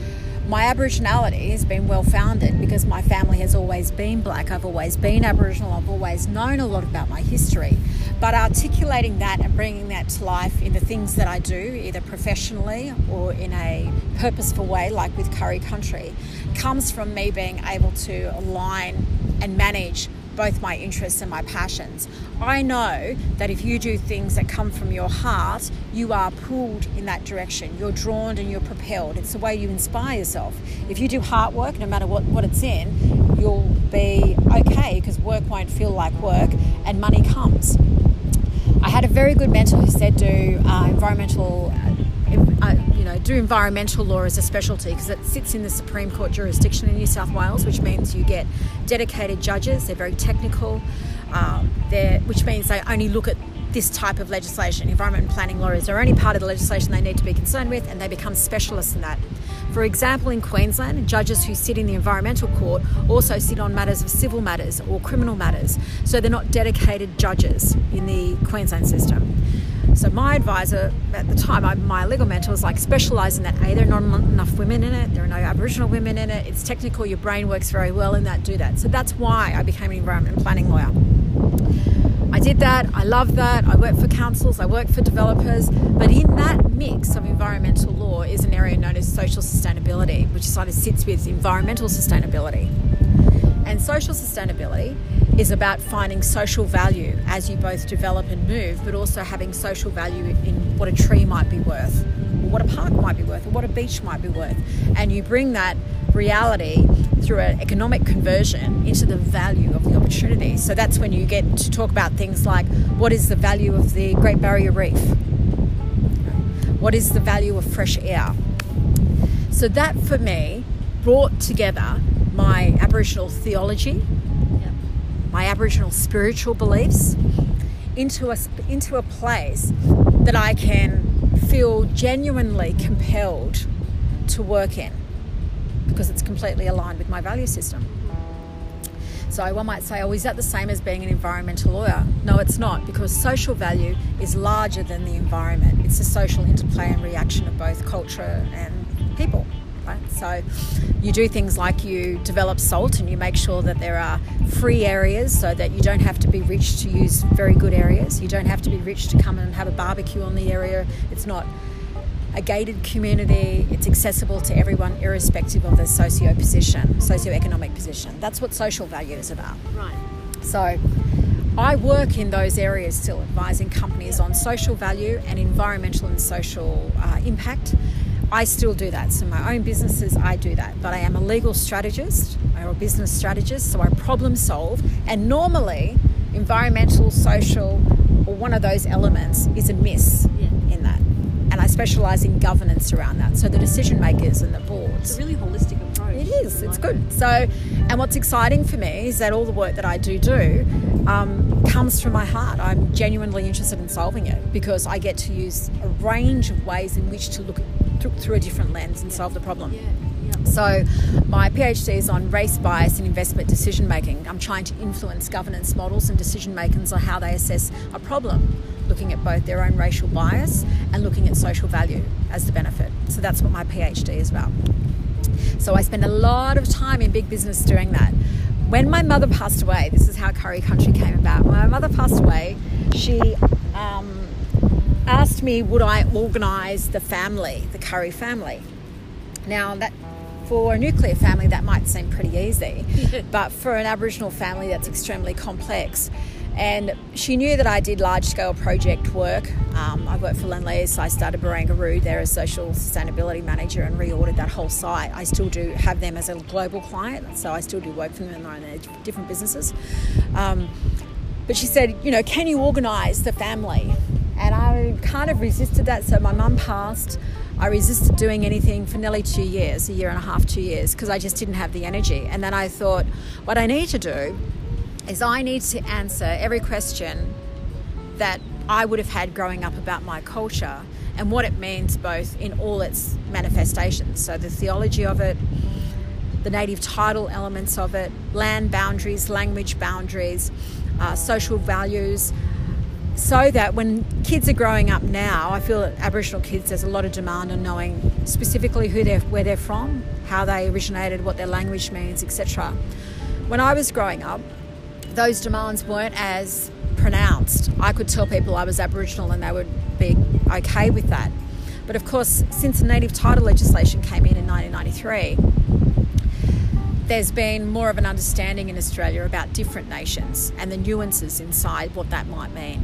my Aboriginality has been well founded because my family has always been black. I've always been Aboriginal. I've always known a lot about my history. But articulating that and bringing that to life in the things that I do, either professionally or in a purposeful way, like with Currie Country, comes from me being able to align and manage both my interests and my passions. I know that if you do things that come from your heart, you are pulled in that direction. You're drawn and you're propelled. It's the way you inspire yourself. If you do heart work, no matter what, what it's in, you'll be okay because work won't feel like work and money comes. I had a very good mentor who said do uh, environmental uh, you know, do environmental law as a specialty because it sits in the Supreme Court jurisdiction in New South Wales, which means you get dedicated judges. They're very technical, um, which means they only look at this type of legislation. Environment and planning is the only part of the legislation they need to be concerned with, and they become specialists in that. For example, in Queensland, judges who sit in the environmental court also sit on matters of civil matters or criminal matters, so they're not dedicated judges in the Queensland system. So my advisor at the time, my legal mentor was like, specialise in that. A, there are not enough women in it. There are no Aboriginal women in it. It's technical. Your brain works very well in that. Do that. So that's why I became an environment planning lawyer. I did that. I love that. I work for councils. I work for developers. But in that mix of environmental law is an area known as social sustainability, which sort of sits with environmental sustainability. And social sustainability is about finding social value as you both develop and move, but also having social value in what a tree might be worth, or what a park might be worth, or what a beach might be worth. And you bring that reality through an economic conversion into the value of the opportunity. So that's when you get to talk about things like what is the value of the Great Barrier Reef? What is the value of fresh air? So that for me brought together my Aboriginal theology, yep. my Aboriginal spiritual beliefs into a, into a place that I can feel genuinely compelled to work in because it's completely aligned with my value system. So one might say, oh, is that the same as being an environmental lawyer? No, it's not, because social value is larger than the environment. It's a social interplay and reaction of both culture and people. Right? So you do things like you develop salt and you make sure that there are free areas so that you don't have to be rich to use very good areas. You don't have to be rich to come and have a barbecue on the area. It's not a gated community. It's accessible to everyone, irrespective of their socio position, socio-economic position. That's what social value is about. Right. So, I work in those areas still, advising companies on social value and environmental and social uh, impact. I still do that. So, my own businesses, I do that. But I am a legal strategist or a business strategist, so I problem solve. And normally, environmental, social, or one of those elements is a miss yeah. in that and I specialise in governance around that. So the decision makers and the boards. It's a really holistic approach. It is. It's good. So, and what's exciting for me is that all the work that I do do um, comes from my heart. I'm genuinely interested in solving it because I get to use a range of ways in which to look through a different lens and solve the problem. Yeah. So, my PhD is on race bias in investment decision making. I'm trying to influence governance models and decision makers on how they assess a problem, looking at both their own racial bias and looking at social value as the benefit. So, that's what my PhD is about. So, I spend a lot of time in big business doing that. When my mother passed away, this is how Currie Country came about. When my mother passed away, she um, asked me, would I organise the family, the Currie family? Now, that for a nuclear family, that might seem pretty easy, but for an Aboriginal family, that's extremely complex. And she knew that I did large scale project work. Um, I worked for Lendlease, so I started Barangaroo there as social sustainability manager and reordered that whole site. I still do have them as a global client, so I still do work for them in their different businesses. Um, but she said, you know, can you organise the family? And I kind of resisted that. So my mum passed. I resisted doing anything for nearly two years, a year and a half, two years, because I just didn't have the energy. And then I thought, what I need to do is I need to answer every question that I would have had growing up about my culture and what it means both in all its manifestations. So the theology of it, the native title elements of it, land boundaries, language boundaries, uh, social values, so that when kids are growing up now, I feel that Aboriginal kids, there's a lot of demand on knowing specifically who they're, where they're from, how they originated, what their language means, etc. When I was growing up, those demands weren't as pronounced. I could tell people I was Aboriginal and they would be okay with that. But of course, since the native title legislation came in in 1993, there's been more of an understanding in Australia about different nations and the nuances inside what that might mean.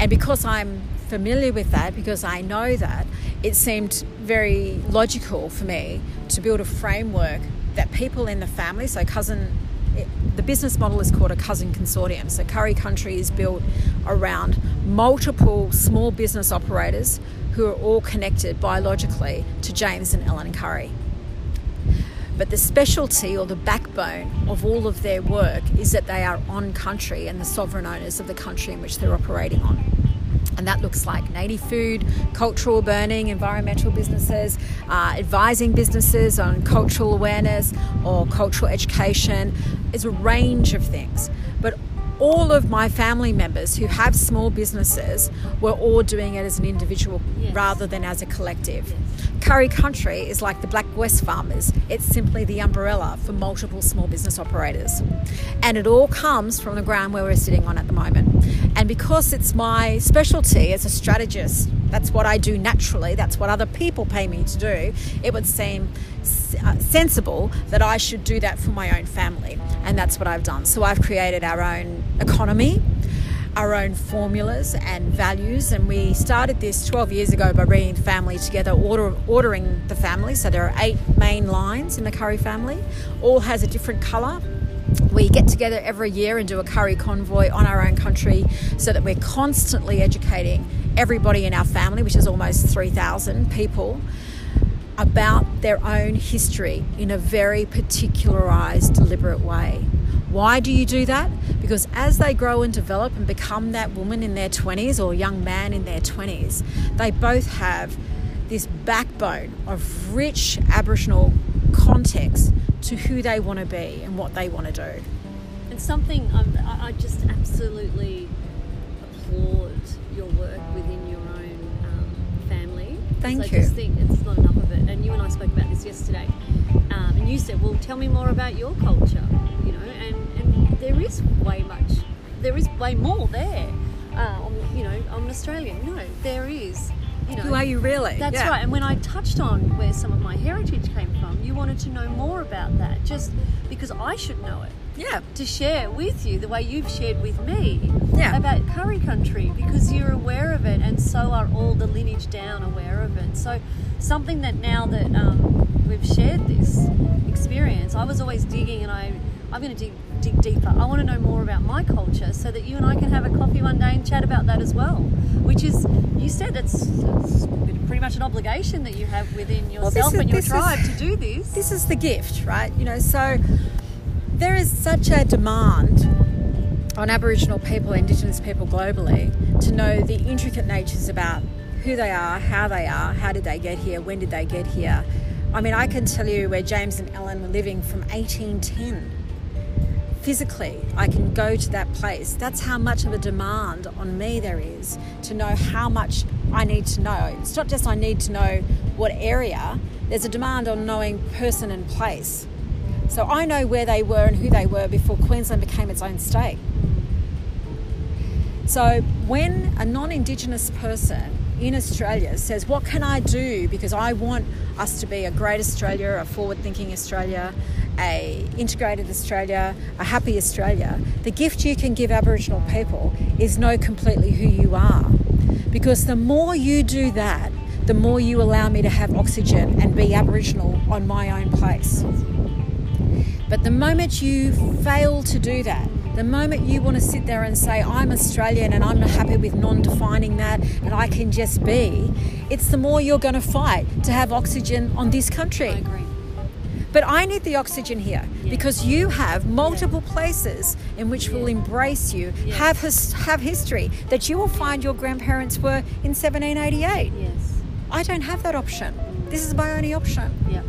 And because I'm familiar with that, because I know that, it seemed very logical for me to build a framework that people in the family, so cousin, the business model is called a cousin consortium. So Currie Country is built around multiple small business operators who are all connected biologically to James and Ellen Currie. But the specialty or the backbone of all of their work is that they are on country and the sovereign owners of the country in which they're operating on. And that looks like native food, cultural burning, environmental businesses, uh, advising businesses on cultural awareness or cultural education. It's a range of things. All of my family members who have small businesses were all doing it as an individual yes. rather than as a collective. Yes. Currie Country is like the Black West Farmers, it's simply the umbrella for multiple small business operators. And it all comes from the ground where we're sitting on at the moment. And because it's my specialty as a strategist That's what I do naturally. That's what other people pay me to do. It would seem uh, sensible that I should do that for my own family. And that's what I've done. So I've created our own economy, our own formulas and values. And we started this 12 years ago by bringing the family together, order, ordering the family. So there are eight main lines in the Currie family, all has a different colour we get together every year and do a Currie convoy on our own country so that we're constantly educating everybody in our family, which is almost 3,000 people, about their own history in a very particularized, deliberate way. Why do you do that? Because as they grow and develop and become that woman in their 20s or young man in their 20s, they both have this backbone of rich Aboriginal context to who they want to be and what they want to do. And something um, I just absolutely applaud your work within your own um, family. Thank I you. I just think it's not enough of it. And you and I spoke about this yesterday. Um, and you said, well, tell me more about your culture, you know, and, and there is way much, there is way more there. Uh, you know, I'm an Australian. No, there is you know, who are you really? That's yeah. right. And when I touched on where some of my heritage came from, you wanted to know more about that, just because I should know it. Yeah. To share with you the way you've shared with me yeah. about Currie country, because you're aware of it, and so are all the lineage down aware of it. So something that now that um, we've shared this experience, I was always digging, and I I'm going to dig dig deeper. I want to know more about my culture so that you and I can have a coffee one day and chat about that as well. Which is, you said it's, it's pretty much an obligation that you have within yourself well, is, and your tribe is, to do this. This is the gift, right? You know, so there is such a demand on Aboriginal people, Indigenous people globally, to know the intricate natures about who they are, how they are, how did they get here, when did they get here. I mean, I can tell you where James and Ellen were living from 1810 physically I can go to that place. That's how much of a demand on me there is to know how much I need to know. It's not just I need to know what area, there's a demand on knowing person and place. So I know where they were and who they were before Queensland became its own state. So when a non Indigenous person in Australia says, What can I do? Because I want us to be a great Australia, a forward thinking Australia, a integrated Australia, a happy Australia, the gift you can give Aboriginal people is know completely who you are. Because the more you do that, the more you allow me to have oxygen and be Aboriginal on my own place. But the moment you fail to do that, the moment you want to sit there and say, I'm Australian and I'm not happy with non defining that and I can just be, it's the more you're going to fight to have oxygen on this country. I agree. But I need the oxygen here because you have multiple places in which will embrace you, have his, have history that you will find your grandparents were in 1788. Yes. I don't have that option. This is my only option. Yeah.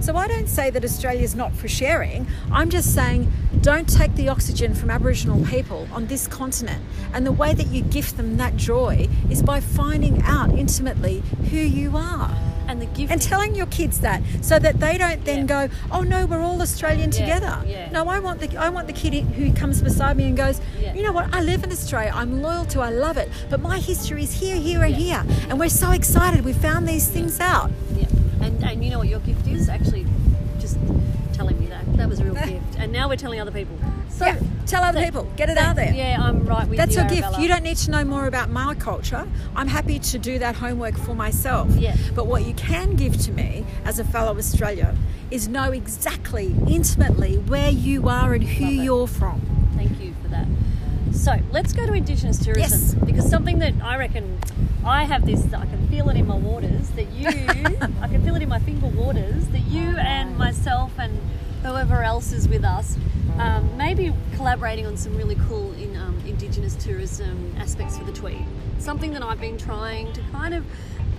So I don't say that Australia is not for sharing. I'm just saying don't take the oxygen from Aboriginal people on this continent. And the way that you gift them that joy is by finding out intimately who you are. And the gift and telling your kids that so that they don't then yeah. go oh no we're all australian yeah. together. Yeah. no i want the i want the kid who comes beside me and goes you know what? I live in australia. I'm loyal to i love it. But my history is here here and here. And we're so excited we found these things out and and you know what your gift is actually just telling me that that was a real gift and now we're telling other people so yeah. tell other people, get it out there. Yeah, I'm right with That's you. That's a gift. You don't need to know more about my culture. I'm happy to do that homework for myself. Yeah. But what you can give to me as a fellow Australia is know exactly, intimately, where you are and who you're from. Thank you for that. So let's go to Indigenous tourism yes. because something that I reckon I have this, I can feel it in my waters that you, I can feel it in my finger waters that you and myself and whoever else is with us um, maybe collaborating on some really cool in um, Indigenous tourism aspects for the Tweed. Something that I've been trying to kind of,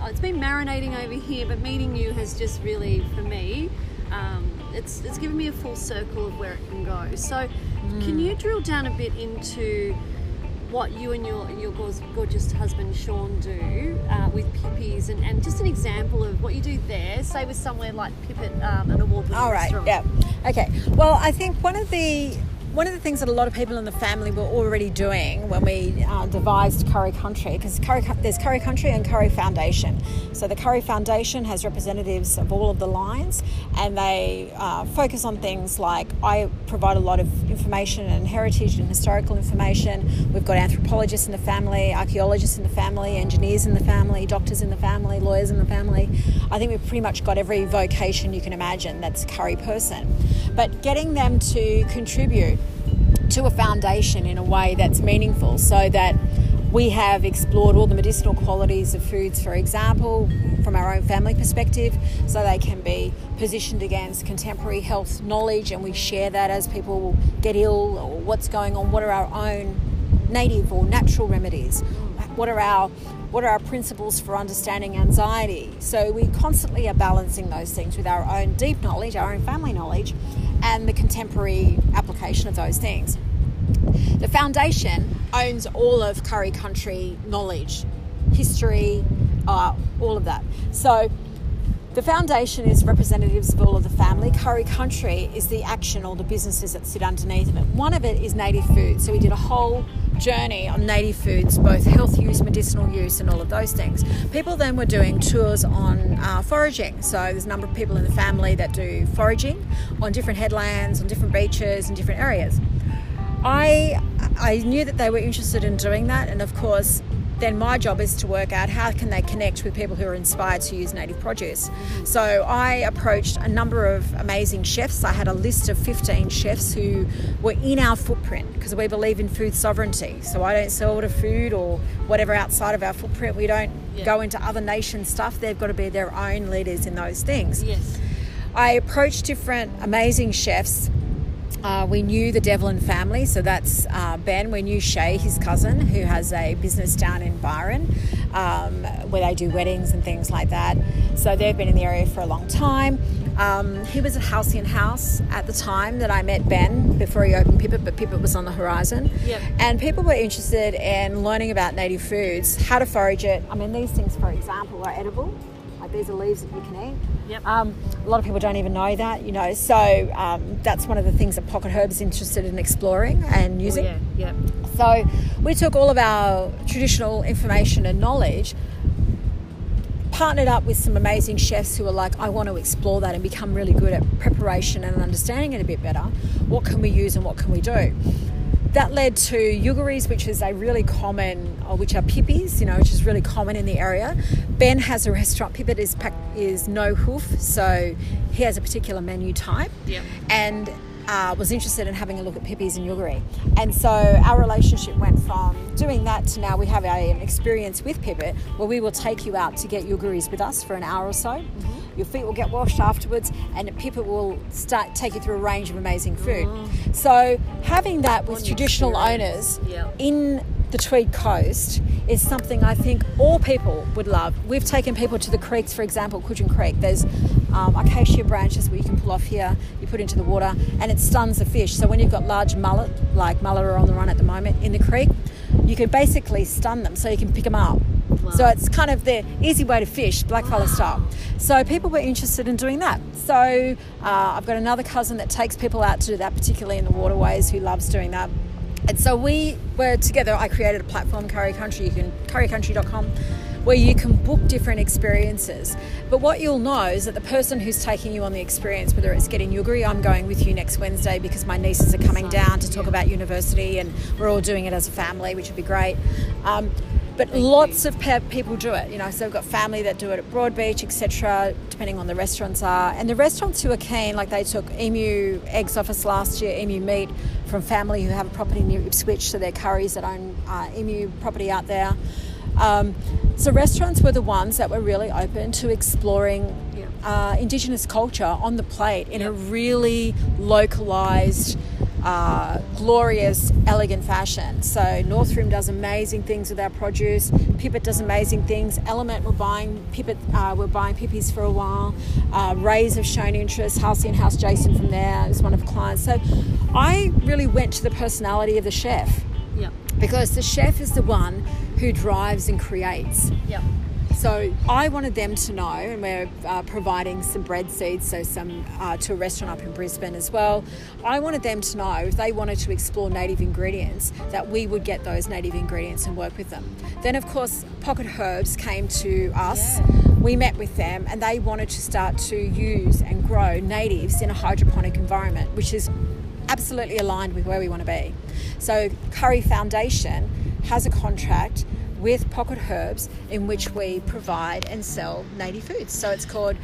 uh, it's been marinating over here, but meeting you has just really, for me, um, it's it's given me a full circle of where it can go. So, mm. can you drill down a bit into what you and your your gorgeous husband Sean do uh, with Pippi's, and, and just an example of what you do there. Say with somewhere like Pipit, um, an award-winning All right, restaurant. yeah, okay. Well, I think one of the one of the things that a lot of people in the family were already doing when we uh, devised Currie Country, because there's Currie Country and Currie Foundation. So the Currie Foundation has representatives of all of the lines, and they uh, focus on things like I provide a lot of information and heritage and historical information. We've got anthropologists in the family, archaeologists in the family, engineers in the family, doctors in the family, lawyers in the family. I think we've pretty much got every vocation you can imagine that's a Currie person. But getting them to contribute to a foundation in a way that's meaningful so that we have explored all the medicinal qualities of foods, for example, from our own family perspective, so they can be positioned against contemporary health knowledge, and we share that as people get ill or what's going on. What are our own native or natural remedies? What are our what are our principles for understanding anxiety? So we constantly are balancing those things with our own deep knowledge, our own family knowledge, and the contemporary application of those things. The foundation owns all of Currie Country knowledge, history, uh, all of that. So the foundation is representatives of all of the family. Currie Country is the action or the businesses that sit underneath of it. One of it is native food. So we did a whole journey on native foods, both health use, medicinal use, and all of those things. People then were doing tours on uh, foraging. So there's a number of people in the family that do foraging on different headlands, on different beaches, and different areas. I I knew that they were interested in doing that, and of course, then my job is to work out how can they connect with people who are inspired to use native produce. So I approached a number of amazing chefs. I had a list of 15 chefs who were in our footprint because we believe in food sovereignty. So I don't sell to food or whatever outside of our footprint. We don't yeah. go into other nations' stuff. They've got to be their own leaders in those things. Yes. I approached different amazing chefs uh, we knew the Devlin family, so that's uh, Ben. We knew Shay, his cousin, who has a business down in Byron um, where they do weddings and things like that. So they've been in the area for a long time. Um, he was at Halcyon House at the time that I met Ben before he opened Pipit, but Pipit was on the horizon. Yep. And people were interested in learning about native foods, how to forage it. I mean, these things, for example, are edible. These are leaves that you can eat. Yep. Um, a lot of people don't even know that, you know. So um, that's one of the things that Pocket Herbs is interested in exploring and oh, using. Oh, yeah, yeah. So we took all of our traditional information and knowledge, partnered up with some amazing chefs who are like, I want to explore that and become really good at preparation and understanding it a bit better. What can we use and what can we do? That led to yugaris, which is a really common, or uh, which are pippies, you know, which is really common in the area. Ben has a restaurant. Pipit is is no hoof, so he has a particular menu type. Yeah. And uh, was interested in having a look at pippies and yugari. And so our relationship went from doing that to now we have a, an experience with Pipit where we will take you out to get yugaris with us for an hour or so. Mm-hmm your feet will get washed afterwards, and Pippa will start take you through a range of amazing food. Mm. So having that with traditional owners yeah. in the Tweed Coast is something I think all people would love. We've taken people to the creeks, for example, Cudgen Creek. There's um, acacia branches where you can pull off here, you put into the water, and it stuns the fish. So when you've got large mullet, like mullet are on the run at the moment in the creek, you can basically stun them so you can pick them up. Wow. So it's kind of the easy way to fish, blackfella wow. style. So people were interested in doing that. So uh, I've got another cousin that takes people out to do that, particularly in the waterways, who loves doing that. And so we were together. I created a platform, Currie Country. You can curriecountry.com where you can book different experiences. But what you'll know is that the person who's taking you on the experience, whether it's getting yugari, I'm going with you next Wednesday because my nieces are coming down to talk about university and we're all doing it as a family, which would be great. Um, but Thank lots you. of pe- people do it, you know. So we've got family that do it at Broadbeach, etc. Depending on the restaurants are, and the restaurants who are keen, like they took emu eggs off us last year, emu meat from family who have a property near Ipswich, so they're Curries that own uh, emu property out there. Um, so restaurants were the ones that were really open to exploring yeah. uh, Indigenous culture on the plate in yeah. a really localized, uh, glorious, elegant fashion. So Northroom does amazing things with our produce. Pipit does amazing things. Element we're buying Pipit, uh, we're buying Pippies for a while. Uh, Raes have shown interest. Halcyon House Jason from there is one of the clients. So I really went to the personality of the chef. Yeah. Because the chef is the one who drives and creates. Yeah. So I wanted them to know, and we're uh, providing some bread seeds, so some uh, to a restaurant up in Brisbane as well. I wanted them to know if they wanted to explore native ingredients, that we would get those native ingredients and work with them. Then, of course, Pocket Herbs came to us. Yeah. We met with them, and they wanted to start to use and grow natives in a hydroponic environment, which is absolutely aligned with where we want to be. So, Currie Foundation has a contract with Pocket Herbs in which we provide and sell native foods. So, it's called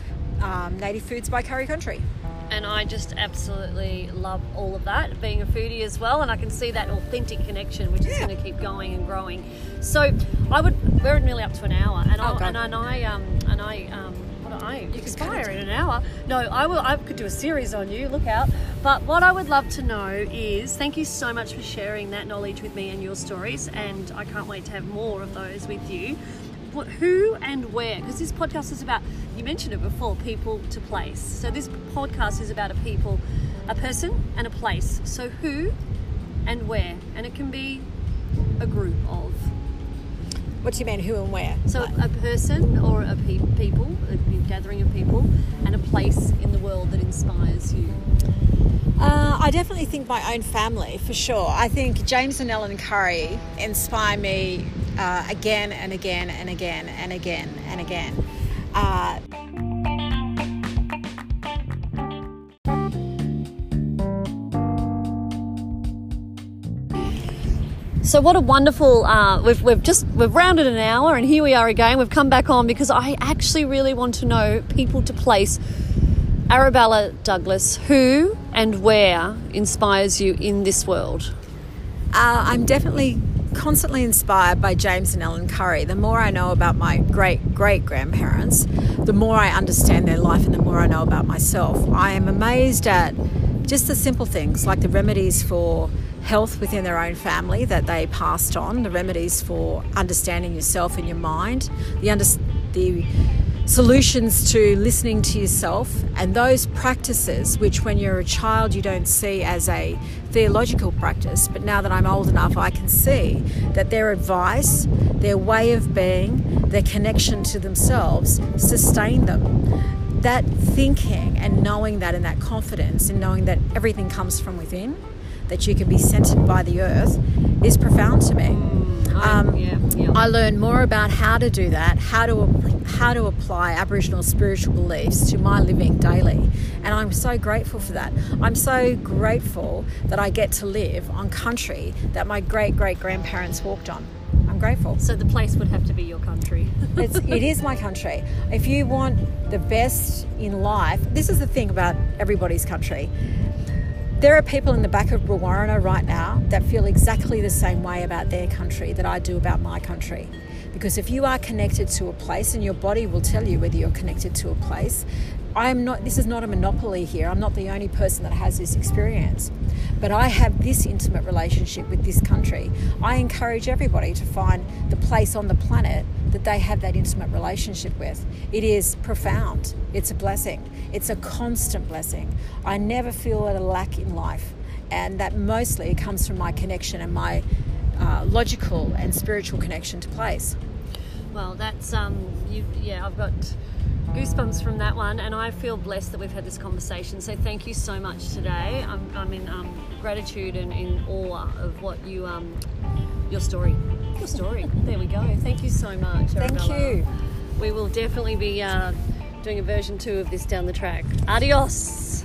um, Native Foods by Currie Country. and I just absolutely love all of that, being a foodie as well, and I can see that authentic connection, which is Yeah. going to keep going and growing. So I would, we're nearly up to an hour, and, Oh, God. and, and I, um, and I, um, I could expire in an hour? No, I will. I could do a series on you. Look out! But what I would love to know is, thank you so much for sharing that knowledge with me and your stories, and I can't wait to have more of those with you. What, who and where? Because this podcast is about, you mentioned it before, people to place. So this podcast is about a people, a person and a place. So who and where? And it can be a group of. What do you mean, who and where? So a person or a pe- people, a gathering of people, and a place in the world that inspires you. Uh, I definitely think my own family, for sure. I think James and Ellen Currie inspire me uh, again and again and again and again and again. Uh, So what a wonderful! Uh, we've we've just we've rounded an hour, and here we are again. We've come back on because I actually really want to know people to place. Arabella Douglas, who and where inspires you in this world? Uh, I'm definitely constantly inspired by James and Ellen Currie. The more I know about my great great grandparents, the more I understand their life and the more I know about myself. I am amazed at just the simple things like the remedies for health within their own family that they passed on, the remedies for understanding yourself and your mind, the under- the solutions to listening to yourself and those practices which when you're a child you don't see as a theological practice but now that I'm old enough I can see that their advice their way of being their connection to themselves sustain them. That thinking and knowing that and that confidence and knowing that everything comes from within that you can be centered by the earth is profound to me um, yeah, yeah. I learn more about how to do that, how to how to apply Aboriginal spiritual beliefs to my living daily, and I'm so grateful for that. I'm so grateful that I get to live on country that my great great grandparents walked on. I'm grateful. So the place would have to be your country. It's, it is my country. If you want the best in life, this is the thing about everybody's country. There are people in the back of Brewarrina right now that feel exactly the same way about their country that I do about my country. Because if you are connected to a place, and your body will tell you whether you're connected to a place, I am not. This is not a monopoly here. I'm not the only person that has this experience, but I have this intimate relationship with this country. I encourage everybody to find the place on the planet that they have that intimate relationship with. It is profound. It's a blessing. It's a constant blessing. I never feel at a lack in life, and that mostly comes from my connection and my uh, logical and spiritual connection to place. Well, that's um, you. Yeah, I've got goosebumps from that one, and I feel blessed that we've had this conversation. So thank you so much today. I'm, I'm in um, gratitude and in awe of what you um, your story, your story. there we go. Thank you so much. Thank Arabella. you. We will definitely be uh, doing a version two of this down the track. Adios.